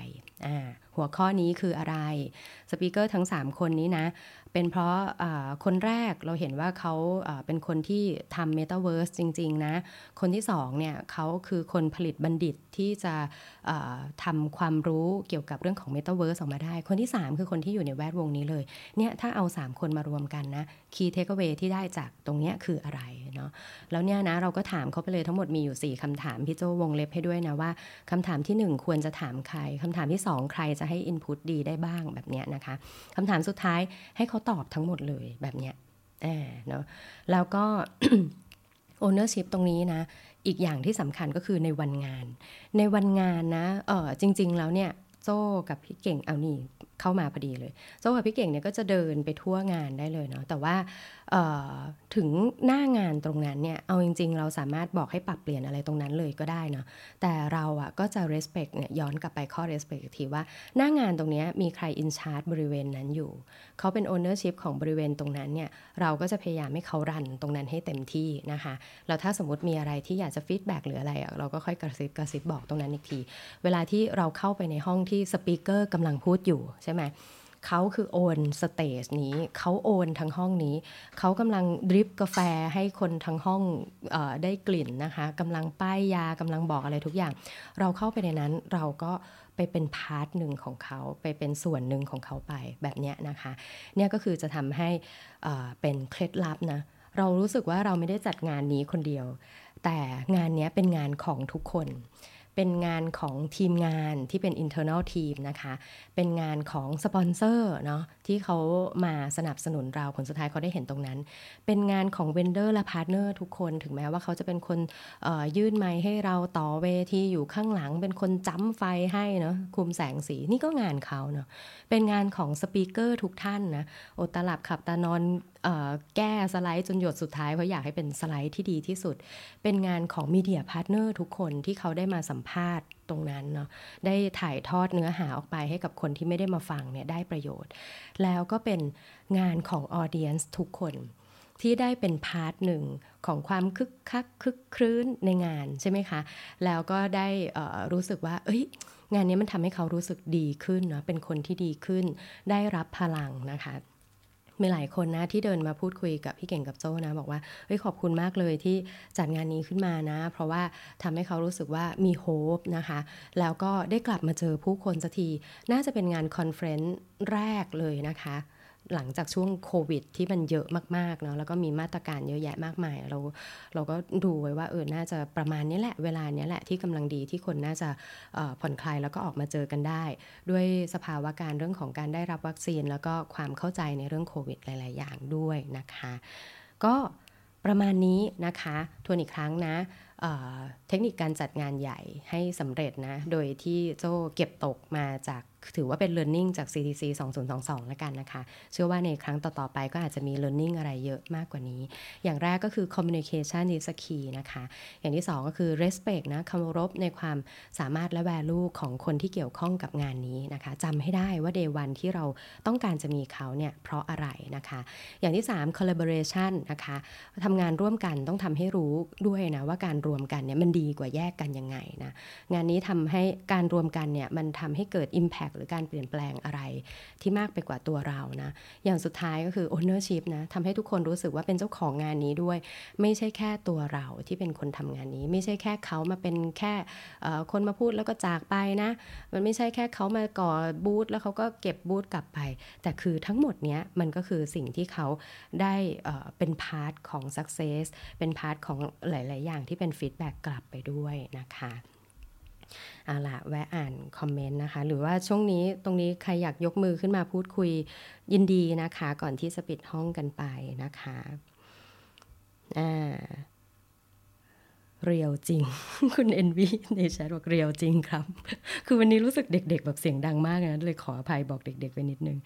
อ่าหัวข้อนี้คืออะไร speaker ทั้ง 3 คนนี้นะเป็นเพราะคนแรกเราเห็นว่าเขาเป็นคนที่ทำเมตาเวิร์สจริง ๆ นะ คนที่2เนี่ยเขาคือคนผลิตบัณฑิตที่จะทำความรู้เกี่ยวกับเรื่องของเมตาเวิร์สออกมาได้ คนที่3คือคนที่อยู่ในแวดวงนี้เลยเนี่ยถ้าเอา3คนมารวมกันนะ key takeaway ที่ได้จากตรงนี้คืออะไรเนาะแล้วเนี่ยนะเราก็ถามเขาไปเลยทั้งหมดมีอยู่ 4คำถาม พี่โจวงเล็บให้ด้วยนะว่าคำถามที่ 1 ควรจะถามใครคำถามที่ 2 ใครจะให้ input ดีได้บ้างแบบเนี้ยนะคะคำถามสุดท้ายให้เขาตอบทั้งหมดเลยแบบเนี้ยเนาะแล้วก็ ownership ตรงนี้นะ อีกอย่างที่สำคัญก็คือในวันงาน ในวันงานนะเออจริง ๆ แล้วเนี่ยโจกับพี่เก่งเอานี่เข้ามาพอดีเลยโจกับพี่เก่งเนี่ยก็จะเดินไปทั่วงานได้เลยเนาะแต่ว่า ถึงหน้างานตรงนั้นเนี่ย เอาจริง ๆ เราสามารถบอกให้ปรับเปลี่ยนอะไรตรงนั้นเลยก็ได้เนาะ แต่เราอะก็จะ respect เนี่ยย้อนกลับไปข้อ respect ทีว่าหน้างานตรงนี้มีใคร in charge บริเวณนั้นอยู่ เขาเป็น ownership ของบริเวณตรงนั้นเนี่ย เราก็จะพยายามให้เขา run ตรงนั้นให้เต็มที่นะคะ แล้วถ้าสมมติมีอะไรที่อยากจะ feedback หรืออะไร เราก็ค่อยกระซิบกระซิบบอกตรงนั้นอีกที เวลาที่เราเข้าไปในห้องที่ speaker กำลังพูดอยู่ใช่ไหม เขาคือ own stage นี้ เขา own ทั้งห้องนี้ เขากำลัง drip กาแฟให้คนทั้งห้องอะได้กลิ่นนะคะกำลังป้ายยากำลังบอกอะไรทุกอย่าง เราเข้าไปในนั้นเราก็ไปเป็น part หนึ่งของเขาไปเป็นส่วนหนึ่งของเขาไปแบบนี้นะคะเนี่ยก็คือจะทำให้เป็นเคล็ดลับนะเรารู้สึกว่าเราไม่ได้จัดงานนี้คนเดียว แต่งานนี้เป็นงานของทุกคน เป็นงานของทีมงานที่เป็น internal team นะคะ เป็นงานของสปอนเซอร์เนาะ ที่เขามาสนับสนุนเราผลสุดท้ายเขาได้เห็นตรงนั้น เป็นงานของ vendor และ partner ทุกคนถึงแม้ว่าเขาจะเป็นคนยื่นไมค์ให้เราต่อเวทีอยู่ข้างหลัง เป็นคนจ้ำไฟให้เนาะคุมแสงสีนี่ก็งานเขาเนาะเป็นงานของ speaker ทุกท่านนะโอ้อดหลับขับตานอนแก้สไลด์จนหยดสุดท้ายเพราะอยากให้เป็นสไลด์ที่ดีที่สุด เป็นงานของ media partner ทุกคนที่เขาได้มาสัมภาษณ์ ตรงนั้นเนาะได้ถ่ายทอดเนื้อหาออกไปให้กับคนที่ไม่ได้มาฟังเนี่ยได้ประโยชน์ แล้วก็เป็นงานของ audience ทุกคนที่ได้เป็น part หนึ่งของความคึกคักคึกครื้นในงานใช่ไหมคะ แล้วก็ได้รู้สึกว่า เอ้ย งานนี้มันทำให้เขารู้สึกดีขึ้นเนาะเป็นคนที่ดีขึ้น ได้รับพลังนะคะ มีหลายคนนะที่เดินมาพูดคุยกับพี่เก่งกับโจ้นะบอกว่าเฮ้ยขอบคุณมากเลยที่จัดงานนี้ขึ้นมานะ เพราะว่าทำให้เขารู้สึกว่ามี hope นะคะ แล้วก็ได้กลับมาเจอผู้คนสักที น่าจะเป็นงาน conference แรกเลยนะคะ หลังจากช่วงโควิด ที่มันเยอะมากๆเนาะแล้วก็มีมาตรการเยอะแยะมากมาย เราเราก็ดูไว้ว่าเออน่าจะประมาณนี้แหละเวลานี้แหละที่กำลังดีที่คนน่าจะผ่อนคลายแล้วก็ออกมาเจอกันได้ ด้วยสภาวะการเรื่องของการได้รับวัคซีน แล้วก็ความเข้าใจในเรื่องโควิดหลาย ๆ อย่างด้วยนะคะ ก็ประมาณนี้นะคะทวนอีกครั้งนะเทคนิคการจัดงานใหญ่ให้สำเร็จนะ โดยที่โจ้เก็บตกมาจาก ถือว่าเป็น learning จาก CTC 2022แล้วกันนะคะ เชื่อว่าในครั้งต่อ ๆ ไปก็อาจจะมี learning อะไรเยอะมากกว่านี้ อย่างแรกก็คือ communication is a key นะคะ อย่างที่2ก็คือ respect นะคารพในความสามารถและ value ของคนที่เกี่ยวข้องกับงานนี้นะคะจำให้ได้ว่า day one ที่เราต้องการจะมีเขาเนี่ยเพราะอะไรนะคะ อย่างที่ 3 collaboration นะคะทำงานร่วมกันต้องทำให้รู้ด้วยนะว่าการรวมกันเนี่ยมันดีกว่าแยกกันยังไงนะงานนี้ทำให้การรวมกันเนี่ยมันทำให้เกิด impact หรือการเปลี่ยนแปลงอะไรที่มากไปกว่าตัวเรานะ อย่างสุดท้ายก็คือ ownership นะทำให้ทุกคนรู้สึกว่าเป็นเจ้าของงานนี้ด้วย ไม่ใช่แค่ตัวเราที่เป็นคนทำงานนี้ ไม่ใช่แค่เขามาเป็นแค่คนมาพูดแล้วก็จากไปนะ มันไม่ใช่แค่เขามาก่อบูธแล้วเขาก็เก็บบูธกลับไป แต่คือทั้งหมดเนี้ยมันก็คือสิ่งที่เขาได้เป็นพาร์ทของ success เป็น part ของหลาย ๆ อย่างที่เป็น feedback กลับไปด้วยนะคะ เอาละแวะอ่านคอมเมนต์นะคะ หรือว่าช่วงนี้ตรงนี้ใครอยากยกมือขึ้นมาพูดคุยยินดีนะคะ ก่อนที่จะปิดห้องกันไปนะคะอ่าเรียวจริง คุณเอ็นวีในแชทบอกเรียวจริงครับ คือวันนี้รู้สึกเด็ก ๆ แบบเสียงดังมากนะเลยขออภัยบอกเด็ก ๆ ไปนิดนึง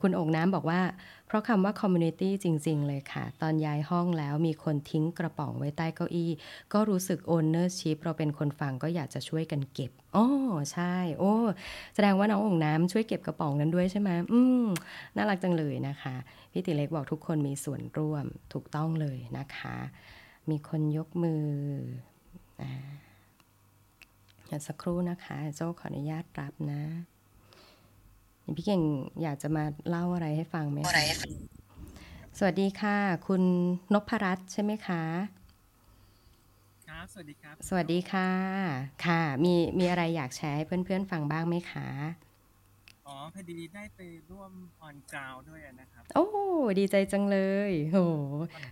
คุณอกน้ำบอกว่า เพราะคำว่า community จริง ๆ เลยค่ะ ตอนย้ายห้องแล้วมีคนทิ้งกระป๋องไว้ใต้เก้าอี้ ก็รู้สึก ownership เราเป็นคนฟังก็อยากจะช่วยกันเก็บอ๋อใช่ โอ้แสดงว่าน้ององน้ำช่วยเก็บกระป๋องนั้นด้วยใช่ไหมอืมน่ารักจังเลยนะคะ พี่ติเล็กบอกทุกคนมีส่วนร่วมถูกต้องเลยนะคะ มีคนยกมืออ่าสักครู่นะคะ โจ้ขออนุญาตรับนะ พี่เก่งอยากจะมาเล่าอะไรให้ฟังไหมคะสวัสดีค่ะ คุณนพรัตน์ใช่ไหมคะครับสวัสดีครับ สวัสดีค่ะ ค่ะ มีมีอะไรอยากแชร์ให้เพื่อนๆฟังบ้างไหมคะอ๋อพอดีได้ไปร่วม on ground ด้วยนะครับ โอ้ดีใจจังเลยโห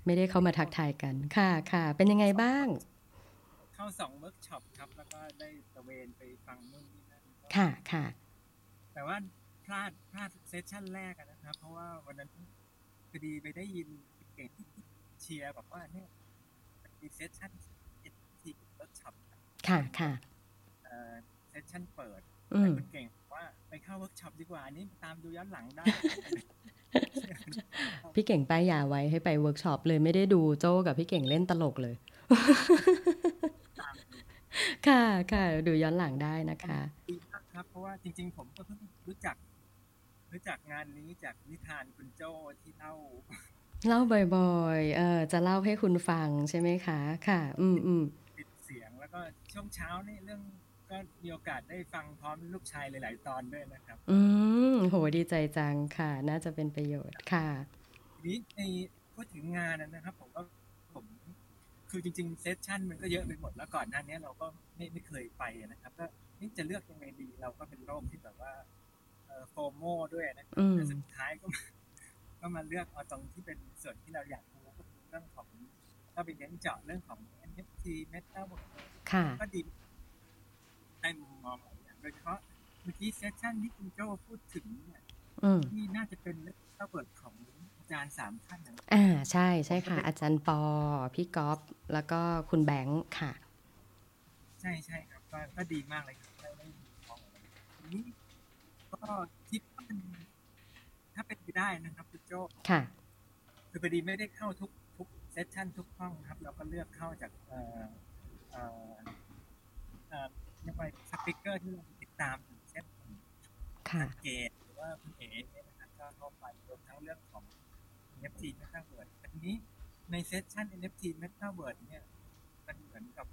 ไม่ได้เข้ามาทักทายกันค่ะค่ะ เป็นยังไงบ้าง เข้าสองเวิร์กช็อปครับ แล้วก็ได้ตระเวนไปฟังนู่นนี่นั่นค่ะค่ะแต่ว่า พลาดพลาด session แรกนะครับ เพราะว่าวันนั้นพอดีไปได้ยินเก่งเชียร์บอกว่าเนี่ยมี session ที่เวิร์กช็อปค่ะค่ะ session เปิดแต่คุณเก่งว่าไปเข้าเวิร์กช็อปดีกว่านี้ตามดูย้อนหลังได้ พี่เก่งป้ายยาไว้ให้ไปเวิร์กช็อปเลยไม่ได้ดูโจ้กับพี่เก่งเล่นตลกเลย ค่ะค่ะดูย้อนหลังได้นะคะดีมากครับเพราะว่าจริง ๆ ผมก็เพิ่งรู้จัก รู้จักงานนี้จากนิทานคุณโจ้ที่เล่า เล่าบ่อยๆ เออจะเล่าให้คุณฟังใช่ไหมคะ ค่ะ อืมอืมปิดเสียงแล้วก็ช่วงเช้านี่เรื่องก็มีโอกาสได้ฟังพร้อมลูกชายหลาย ๆ ตอนด้วยนะครับ อืมโหดีใจจังค่ะ น่าจะเป็นประโยชน์ค่ะนี้ในพูดถึงงานนะครับ ผมก็ผม คือจริง ๆ เซสชั่นมันก็เยอะไปหมดแล้วก่อนหน้านี้เราก็ไม่ไม่เคยไปนะครับ ก็นี่จะเลือกยังไงดีเราก็เป็นโรคที่แบบว่า โฟโมด้วยนะแต่สุดท้ายก็ก็มาเลือกเอาตรงที่เป็นส่วนที่เราอยากรู้ก็คือเรื่องของก็ไปเน้นเจาะเรื่องของ NFT Meta ก็ดีได้มุมมองหลายอย่างโดยเฉพาะเมื่อกี้เซสชั่นที่คุณโจพูดถึงเนี่ยที่น่าจะเป็นเรื่องเปิดของอาจารย์สามท่านอ่าใช่ใช่ค่ะ อาจารย์ปอ พี่ก๊อฟแล้วก็คุณแบงค์ค่ะ ใช่ใช่ครับก็ดีมากเลยครับได้มองนี้ ก็คิดว่าถ้าเป็นไปได้นะครับคุณโจค่ะ คือพอดีไม่ได้เข้าทุกทุกเซสชันทุกห้องครับ เราก็เลือกเข้าจากเอ่อเอ่อเอ่อเรียกว่าสปิเกอร์ที่เราติดตามเช่นค่ะเกตหรือว่าคุณเอ๋เนี่ยนะครับก็เข้าไปรวมทั้งเรื่องของเม NFT Metaverse อันนี้ในเซสชัน NFT Metaverse เนี่ยมันเหมือนกับ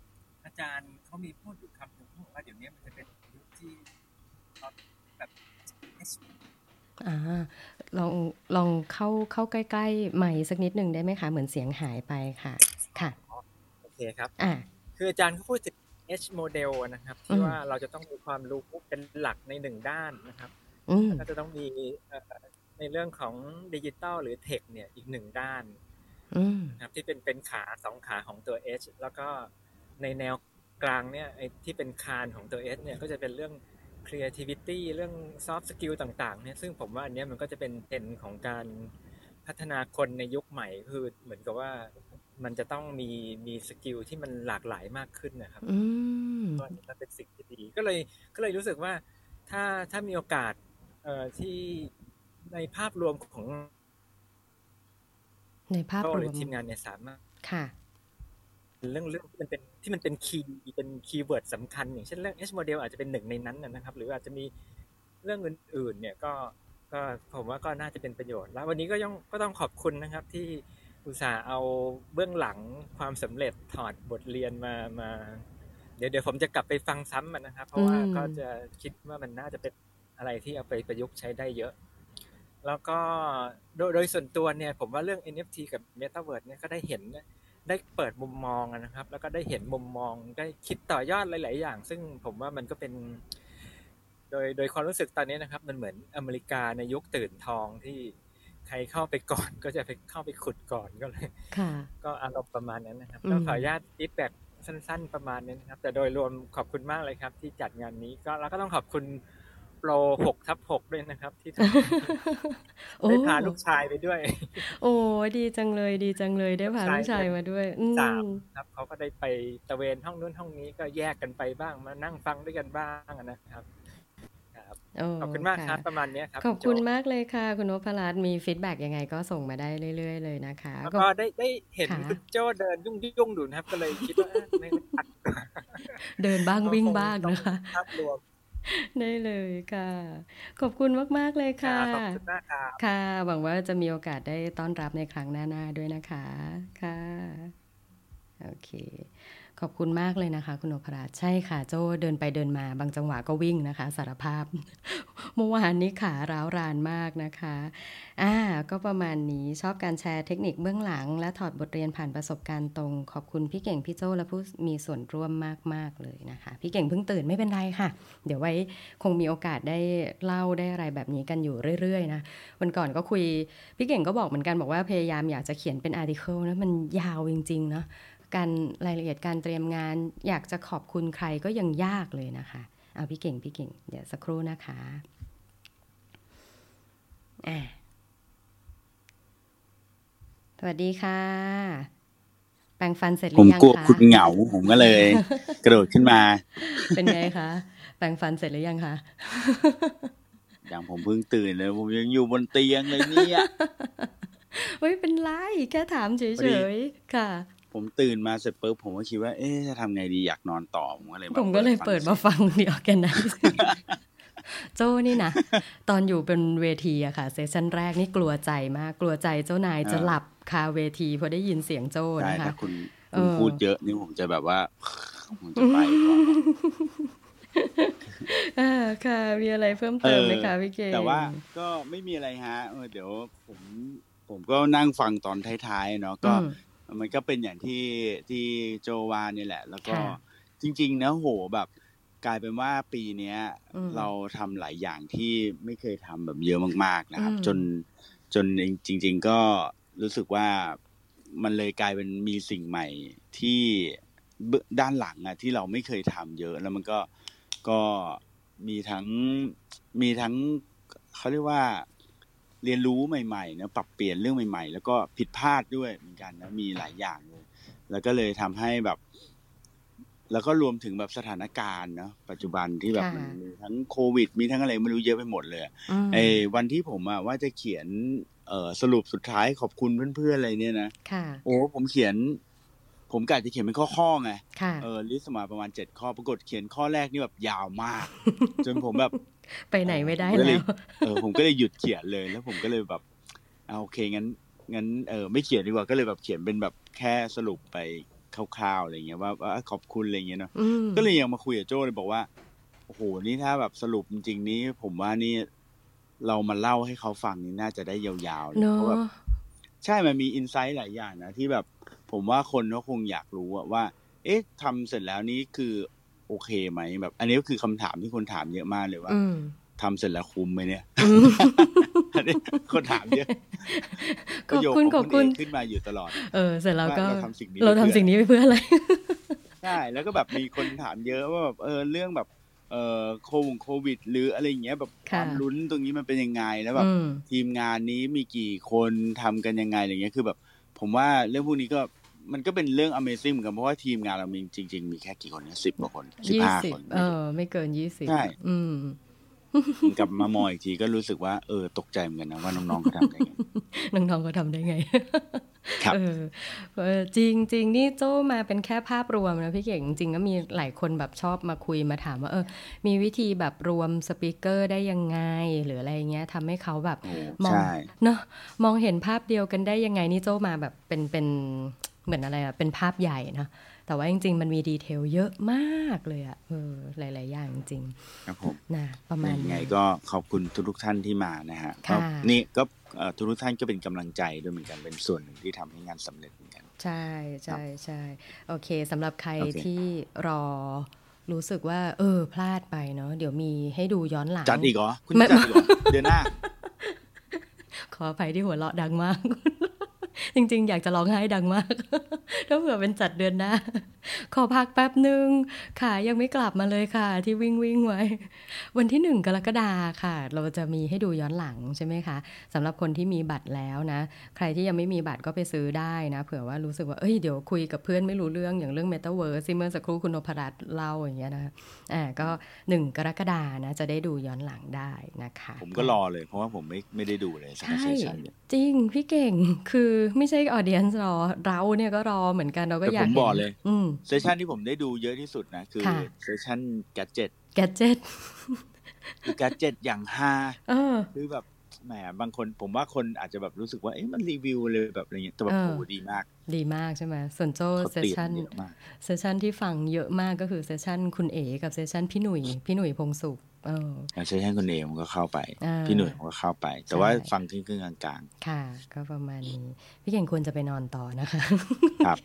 อาจารย์เขามีพูดอยู่คำหนึ่งว่าเดี๋ยวนี้มันจะเป็นยุคที่แบบ อ่าลองลองเข้าเข้าใกล้ๆใหม่สักนิดหนึ่งได้ไหมคะ เหมือนเสียงหายไปค่ะค่ะโอเคครับอ่าคืออาจารย์เขาพูดถึง H model นะครับที่ว่าเราจะต้องมีความรู้เป็นหลักในหนึ่งด้านนะครับอืมก็จะต้องมีในเรื่องของดิจิตอลหรือ tech เนี่ยอีกหนึ่งด้านอืมนะครับที่เป็นเป็นขาสองขาของตัว H แล้วก็ในแนวกลางเนี่ยไอ้ที่เป็นคานของตัว H เนี่ยก็จะเป็นเรื่อง creativity เรื่อง soft skill ต่างๆเนี่ยซึ่งผมว่าอันเนี้ยมันก็จะเป็นเทรนด์ของการพัฒนาคนในยุคใหม่คือเหมือนกับว่ามันจะต้องมีมี skill ที่มันหลากหลายมากขึ้นนะครับอืมก็มันเป็นสิ่งที่ดีก็เลยก็เลยรู้สึกว่าถ้าถ้ามีโอกาสเอ่อที่ในภาพรวมของในภาพรวมหรือทีมงานเนี่ยสามารถค่ะ เรื่องเรื่องที่มันเป็นที่มันเป็น key เป็น keyword สำคัญ อย่างเช่นเรื่อง H model อาจจะเป็นหนึ่งในนั้นนะครับ หรืออาจจะมีเรื่องอื่นๆ เนี่ยก็ก็ผมว่าก็น่าจะเป็นประโยชน์ แล้ววันนี้ก็ยังก็ต้องขอบคุณนะครับที่อุตส่าห์เอาเบื้องหลังความสำเร็จถอดบทเรียนมามา เดี๋ยวเดี๋ยวผมจะกลับไปฟังซ้ำมันนะครับ เพราะว่าก็จะคิดว่ามันน่าจะเป็นอะไรที่เอาไปประยุกต์ใช้ได้เยอะ แล้วก็โดยโดยส่วนตัวเนี่ย ผมว่าเรื่อง NFT กับ Metaverse เนี่ยก็ได้เห็น ได้เปิดมุมมองนะครับ แล้วก็ได้เห็นมุมมองได้คิดต่อยอดหลาย ๆ อย่าง ซึ่งผมว่ามันก็เป็น โดยโดยความรู้สึกตอนนี้นะครับ มันเหมือนอเมริกาในยุคตื่นทองที่ใครเข้าไปก่อนก็จะไปเข้าไปขุดก่อนก็เลยค่ะก็อารมณ์ประมาณนั้นนะครับอืมก็ขออนุญาตฟีดแบ็กสั้น ๆ ประมาณนี้นะครับ แต่โดยรวมขอบคุณมากเลยครับ ที่จัดงานนี้ก็แล้วก็ต้องขอบคุณ โปรหกทับหกด้วยนะครับ ที่ทำโอ้ได้พาลูกชายไปด้วย โอ้ดีจังเลยดีจังเลยได้พาลูกชายมาด้วยอืสามมครับเขาก็ได้ไปตะเวนห้องนู้นห้องนี้ก็แยกกันไปบ้างมานั่งฟังด้วยกันบ้างนะครับครับโอ้ขอบคุณมากครับะประมาณเนี้ยครับ ขอบคุณโจมากเลยค่ะ คุณนพรัตน์มีฟีดแบ็กยังไงก็ส่งมาได้เรื่อย ๆ เลยนะคะแล้วก็ก็ได้ได้เห็นค่ะคุณโจ้เดินยุ่งยุ่งๆดูนะครับ ก็เลยคิดว่าเอ้ยไม่ไม่ทันเดินบ้างวิ่งบ้างต้องนะคะภาพรวม ได้เลยค่ะ ขอบคุณมาก ๆ เลยครัค่ะบขอบคุณมากครับค่ะ หวังว่าจะมีโอกาสได้ต้อนรับในครั้งหน้า ๆ ด้วยนะคะ ค่ะ โอเค ขอบคุณมากเลยนะคะ คุณนพรัตน์ใช่ค่ะ โจ้เดินไปเดินมา บางจังหวะก็วิ่งนะคะ สารภาพ เมื่อวานนี้ขาร้าวรานมากนะคะอ่าก็ประมาณนี้ชอบการแชร์เทคนิคเบื้องหลัง และถอดบทเรียนผ่านประสบการณ์ตรง ขอบคุณพี่เก่งพี่โจ้และผู้มีส่วนร่วมมาก ๆ เลยนะคะ พี่เก่งเพิ่งตื่นไม่เป็นไรค่ะ เดี๋ยวไว้คงมีโอกาสได้เล่าได้อะไรแบบนี้กันอยู่เรื่อยๆนะวันก่อนก็คุยพี่เก่งก็บอกเหมือนกันบอกว่าพยายามอยากจะเขียนเป็นอาร์ติเคิลนะมันยาวจริงๆเนาะ การรายละเอียดการเตรียมงาน อยากจะขอบคุณใครก็ยังยากเลยนะคะเอาพี่เก่งพี่เก่งเดี๋ยวสักครู่นะคะอ่าสวัสดีค่ะ แปรงฟันเสร็จหผรืมอยังกลัวคะคุณเหงาผมก็เลย กระโดดขึ้นมา เป็นไงคะแปรงฟันเสร็จหรือยังคะอย่างผมเพิ่งตื่นเลย ผมยังอยู่บนเตียงเลยเนี่ยเฮ้ยเป็นไรแค่ถามเฉพอดียๆค่ะ ผมตื่นมาเสร็จปุ๊บผมก็คิดว่า เอ๊ะจะทำไงดีอยากนอนต่อผมก็เลยผมก็เลยเปิดมาฟังเดียวกันนะโจ้นี่นะ ตอนอยู่เป็นเวทีอะค่ะ เซสชั่นแรกนี่กลัวใจมาก กลัวใจเจ้านายจะหลับคาเวทีพอได้ยินเสียงโจ้ใช่นะคะถ้าคุณเอคุณอพูดเยอะนี่ผมจะแบบว่าผมจะไปก่อนอ่าค่ะ มีอะไรเพิ่มเอเติมอไหมคะพี่เก่งแต่ว่าก็ไม่มีอะไรฮะเออเดี๋ยวผมผมก็นั่งฟังตอนท้ายๆเนาะก็อื มมันก็เป็นอย่างที่ที่โจวานี่แหละ แล้วก็ค่ะจริงๆนะโหแบบกลายเป็นว่าปีเนี้ยอืมเราทำหลายอย่างที่ไม่เคยทำแบบเยอะมาก ๆนะครับอืมจนจนจริง ๆ ก็รู้สึกว่ามันเลยกลายเป็นมีสิ่งใหม่ที่เบื้องด้านหลังอะที่เราไม่เคยทำเยอะแล้วมันก็ก็มีทั้งมีทั้งเขาเรียกว่า เรียนรู้ใหม่ๆนะปรับเปลี่ยนเรื่องใหม่ ๆ แล้วก็ผิดพลาดด้วยเหมือนกันนะมีหลายอย่างเลย แล้วก็เลยทำให้แบบ แล้วก็รวมถึงแบบสถานการณ์เนาะปัจจุบันที่แบบค่ะมันมีทั้งโควิด มีทั้งอะไรไม่รู้เยอะไปหมดเลยอืมไอ้วันที่ผมอะว่าจะเขียนเอ่อสรุปสุดท้ายขอบคุณเพื่อนๆอะไรเนี่ยนะค่ะโอ้ผมเขียน ผมกะจะเขียนเป็นข้อๆไงค่ะเออลิสต์มาประมาณเจ็ดข้อปรากฏเขียนข้อแรกนี่แบบยาวมาก จนผมแบบไปไหนไม่ได้ผมก็เลแล้ยวเออผมก็เลยหยุดเขียนเลยแล้วผมก็เลยแบบเอาโอเคงั้นงั้นเออไม่เขียนดีกว่าก็เลยแบบเขียนเป็นแบบแค่สรุปไปคร่าวๆอะไรเงี้ยว่าว่าขอบคุณอะไรเงี้ยเนาะอืมก็เลยยังมาคุยกับโจ้เลยบอกว่าโอ้โหนี่ถ้าแบบสรุปจริงๆนี้ ผมว่านี่เรามาเล่าให้เขาฟังนี่น่าจะได้ยาวๆเลยเนาะเพราะแบบใช่มันมีอินไซต์หลายอย่างนะที่แบบ ผมว่าคนก็คงอยากรู้อะว่า เอ๊ะทำเสร็จแล้วนี่คือโอเคไหมแบบ อันนี้ก็คือคำถามที่คนถามเยอะมากเลยว่าอืมทำเสร็จแล้วคุ้มไหมเนี่ยอืมอันนี้คนถามเยอะขอบคุณประโยขอบคุณขงเขึ้นมาอยู่ตลอด เออ เสร็จแล้วก็ว่าเราทำสิ่งนี้เราทำสิ่งนี้ไปเพื่ออะไรใช่แล้วก็แบบมีคนถามเยอะว่าแบบเออเรื่องแบบเออโควงโควิด หรืออะไรอย่างเงี้ยแบบคค่ะวามลุ้นตรงนี้มันเป็นยังไงแล้วแบบอืมทีมงานนี้มีกี่คนทำกันยังไงอะไรเงี้ยคือแบบ ผมว่าเรื่องพวกนี้ก็ มันก็เป็นเรื่อง Amazing เหมือนกันเพราะว่าทีมงานเรามีจริง ๆ มีแค่กี่คนเนี่ยสิบกว่าคนสิบยี่ห้าสิบคน เออ ไม่เกินยี่สิบใช่อืมกลับมามองอีกทีก็รู้สึกว่าเออตกใจเหมือนกันนะว่าน้องๆเขาทำได้ไง น้องๆก็ทำได้ไงครับเออเออจริงจริงนี่โจ้มาเป็นแค่ภาพรวมนะพี่เก่งจริงๆก็มีหลายคนแบบชอบมาคุยมาถามว่าเออ มีวิธีแบบรวมสปีกเกอร์ได้ยังไง หรืออะไรเงี้ยทำให้เขาแบบโอ้มองใช่เนาะมองเห็นภาพเดียวกันได้ยังไงนี่โจ้มาแบบเป็นเป็น เหมือนอะไรอะเป็นภาพใหญ่นะ แต่ว่าจริง ๆ มันมีดีเทลเยอะมากเลยอะเออหลาย ๆ อย่างจริงครับผมๆนะประมาณยังไงนี้ก็ขอบคุณทุกๆท่านที่มานะฮะค่ะก็นี่ก็เอ่อทุกๆท่านก็เป็นกำลังใจด้วยเหมือนกันเป็นส่วนหนึ่งที่ทำให้งานสำเร็จเหมือนกัน ใช่ใช่ใช่โอเคสำหรับใครโอเคที่รอรู้สึกว่า เออ พลาดไปเนาะเดี๋ยวมีให้ดูย้อนหลัง จัดอีกเหรอ คุณไม่จัดอีกเหรอเดือนหน้า ขออภัยที่หัวเราะดังมาก จริง ๆ อยากจะร้องไห้ดังมาก ถ้าเผื่อเป็นจัดเดือนหน้า ขอพักแป๊บหนึ่งขายังไม่กลับมาเลยค่ะ ที่วิ่งวิ่งไว้ วันที่หนึ่งกรกฎาค่ะ เราจะมีให้ดูย้อนหลังใช่ไหมคะสำหรับคนที่มีบัตรแล้วนะ ใครที่ยังไม่มีบัตรก็ไปซื้อได้นะ เผื่อว่ารู้สึกว่าเอ้ยเดี๋ยวคุยกับเพื่อนไม่รู้เรื่องอย่างเรื่อง Metaverse ที่เมื่อสักครู่คุณนพรัตน์เล่าอย่างเงี้ยนะอ่าก็หนึ่งกรกฎานะ จะได้ดูย้อนหลังได้นะคะ ผมก็รอเลยเพราะว่าผมไม่ไม่ได้ดูเลยสักใช่ session เนี่ยจริงพี่เก่งคือไม่ใช่ audience รอ เราเนี่ยก็รอเหมือนกันเราก็แต่อยากผมเห็นบอกเลยอืม session ที่ผมได้ดูเยอะที่สุดนะ คือค่ะ session gadget gadget คือ gadget อย่างฮาเออคือแบบแหมบางคนผมว่าคนอาจจะแบบรู้สึกว่าเอ๊ะมันรีวิวเลยแบบอะไรเงี้ยแต่แบบเออโอ้โหดีมาก ดีมากใช่ไหมส่วนโจเขาเซสเตรียม session เยอะมากsession ที่ฟังเยอะมากก็คือ session คุณเอกับ session พี่หนุ่ยพี่หนุ่ยพงศ์สุขเออ session คุณเอผมก็เข้าไปอ่าพี่หนุ่ยผมก็เข้าไป แต่ใช่ว่าฟังครึ่งๆกลางค่ะ ก็ประมาณนี้ พี่เก่งควรจะไปนอนต่อนะคะๆครับ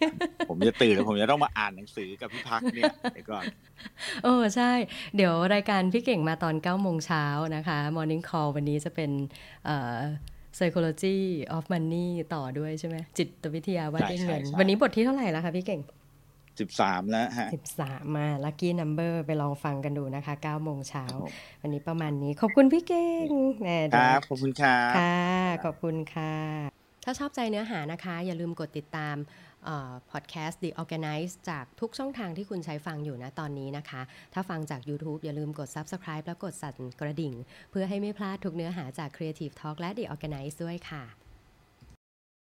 ผมจะตื่นแล้วผมจะต้องมาอ่านหนังสือกับพี่พักเนี่ยเดี๋ยวก่อนโอ้ใช่ เดี๋ยวรายการพี่เก่งมาตอน9โมงเช้านะคะ Morning Call วันนี้จะเป็นเอ่อ psychology of money ต่อด้วยใช่ไหมจิตวิทยาว่าด้วยเงินใช่ใช่วันนี้บทที่เท่าไหร่แล้วคะพี่เก่งสิบสามแล้วฮะ13มา lucky number ไปลองฟังกันดูนะคะ9โมงเช้าครับผมวันนี้ประมาณนี้ ขอบคุณพี่เก่งแหน่คเดี๋ยวรับ ขอบคุณครับค่ะ ขอบคุณค่ะ ถ้าชอบใจเนื้อหานะคะ อย่าลืมกดติดตาม พอดแคสต์ The Organize จากทุกช่องทางที่คุณใช้ฟังอยู่นะตอนนี้นะคะ ถ้าฟังจาก YouTube อย่าลืมกด Subscribe แล้วกดสั่นกระดิ่ง เพื่อให้ไม่พลาดทุกเนื้อหาจาก Creative Talk และ The Organize ด้วยค่ะ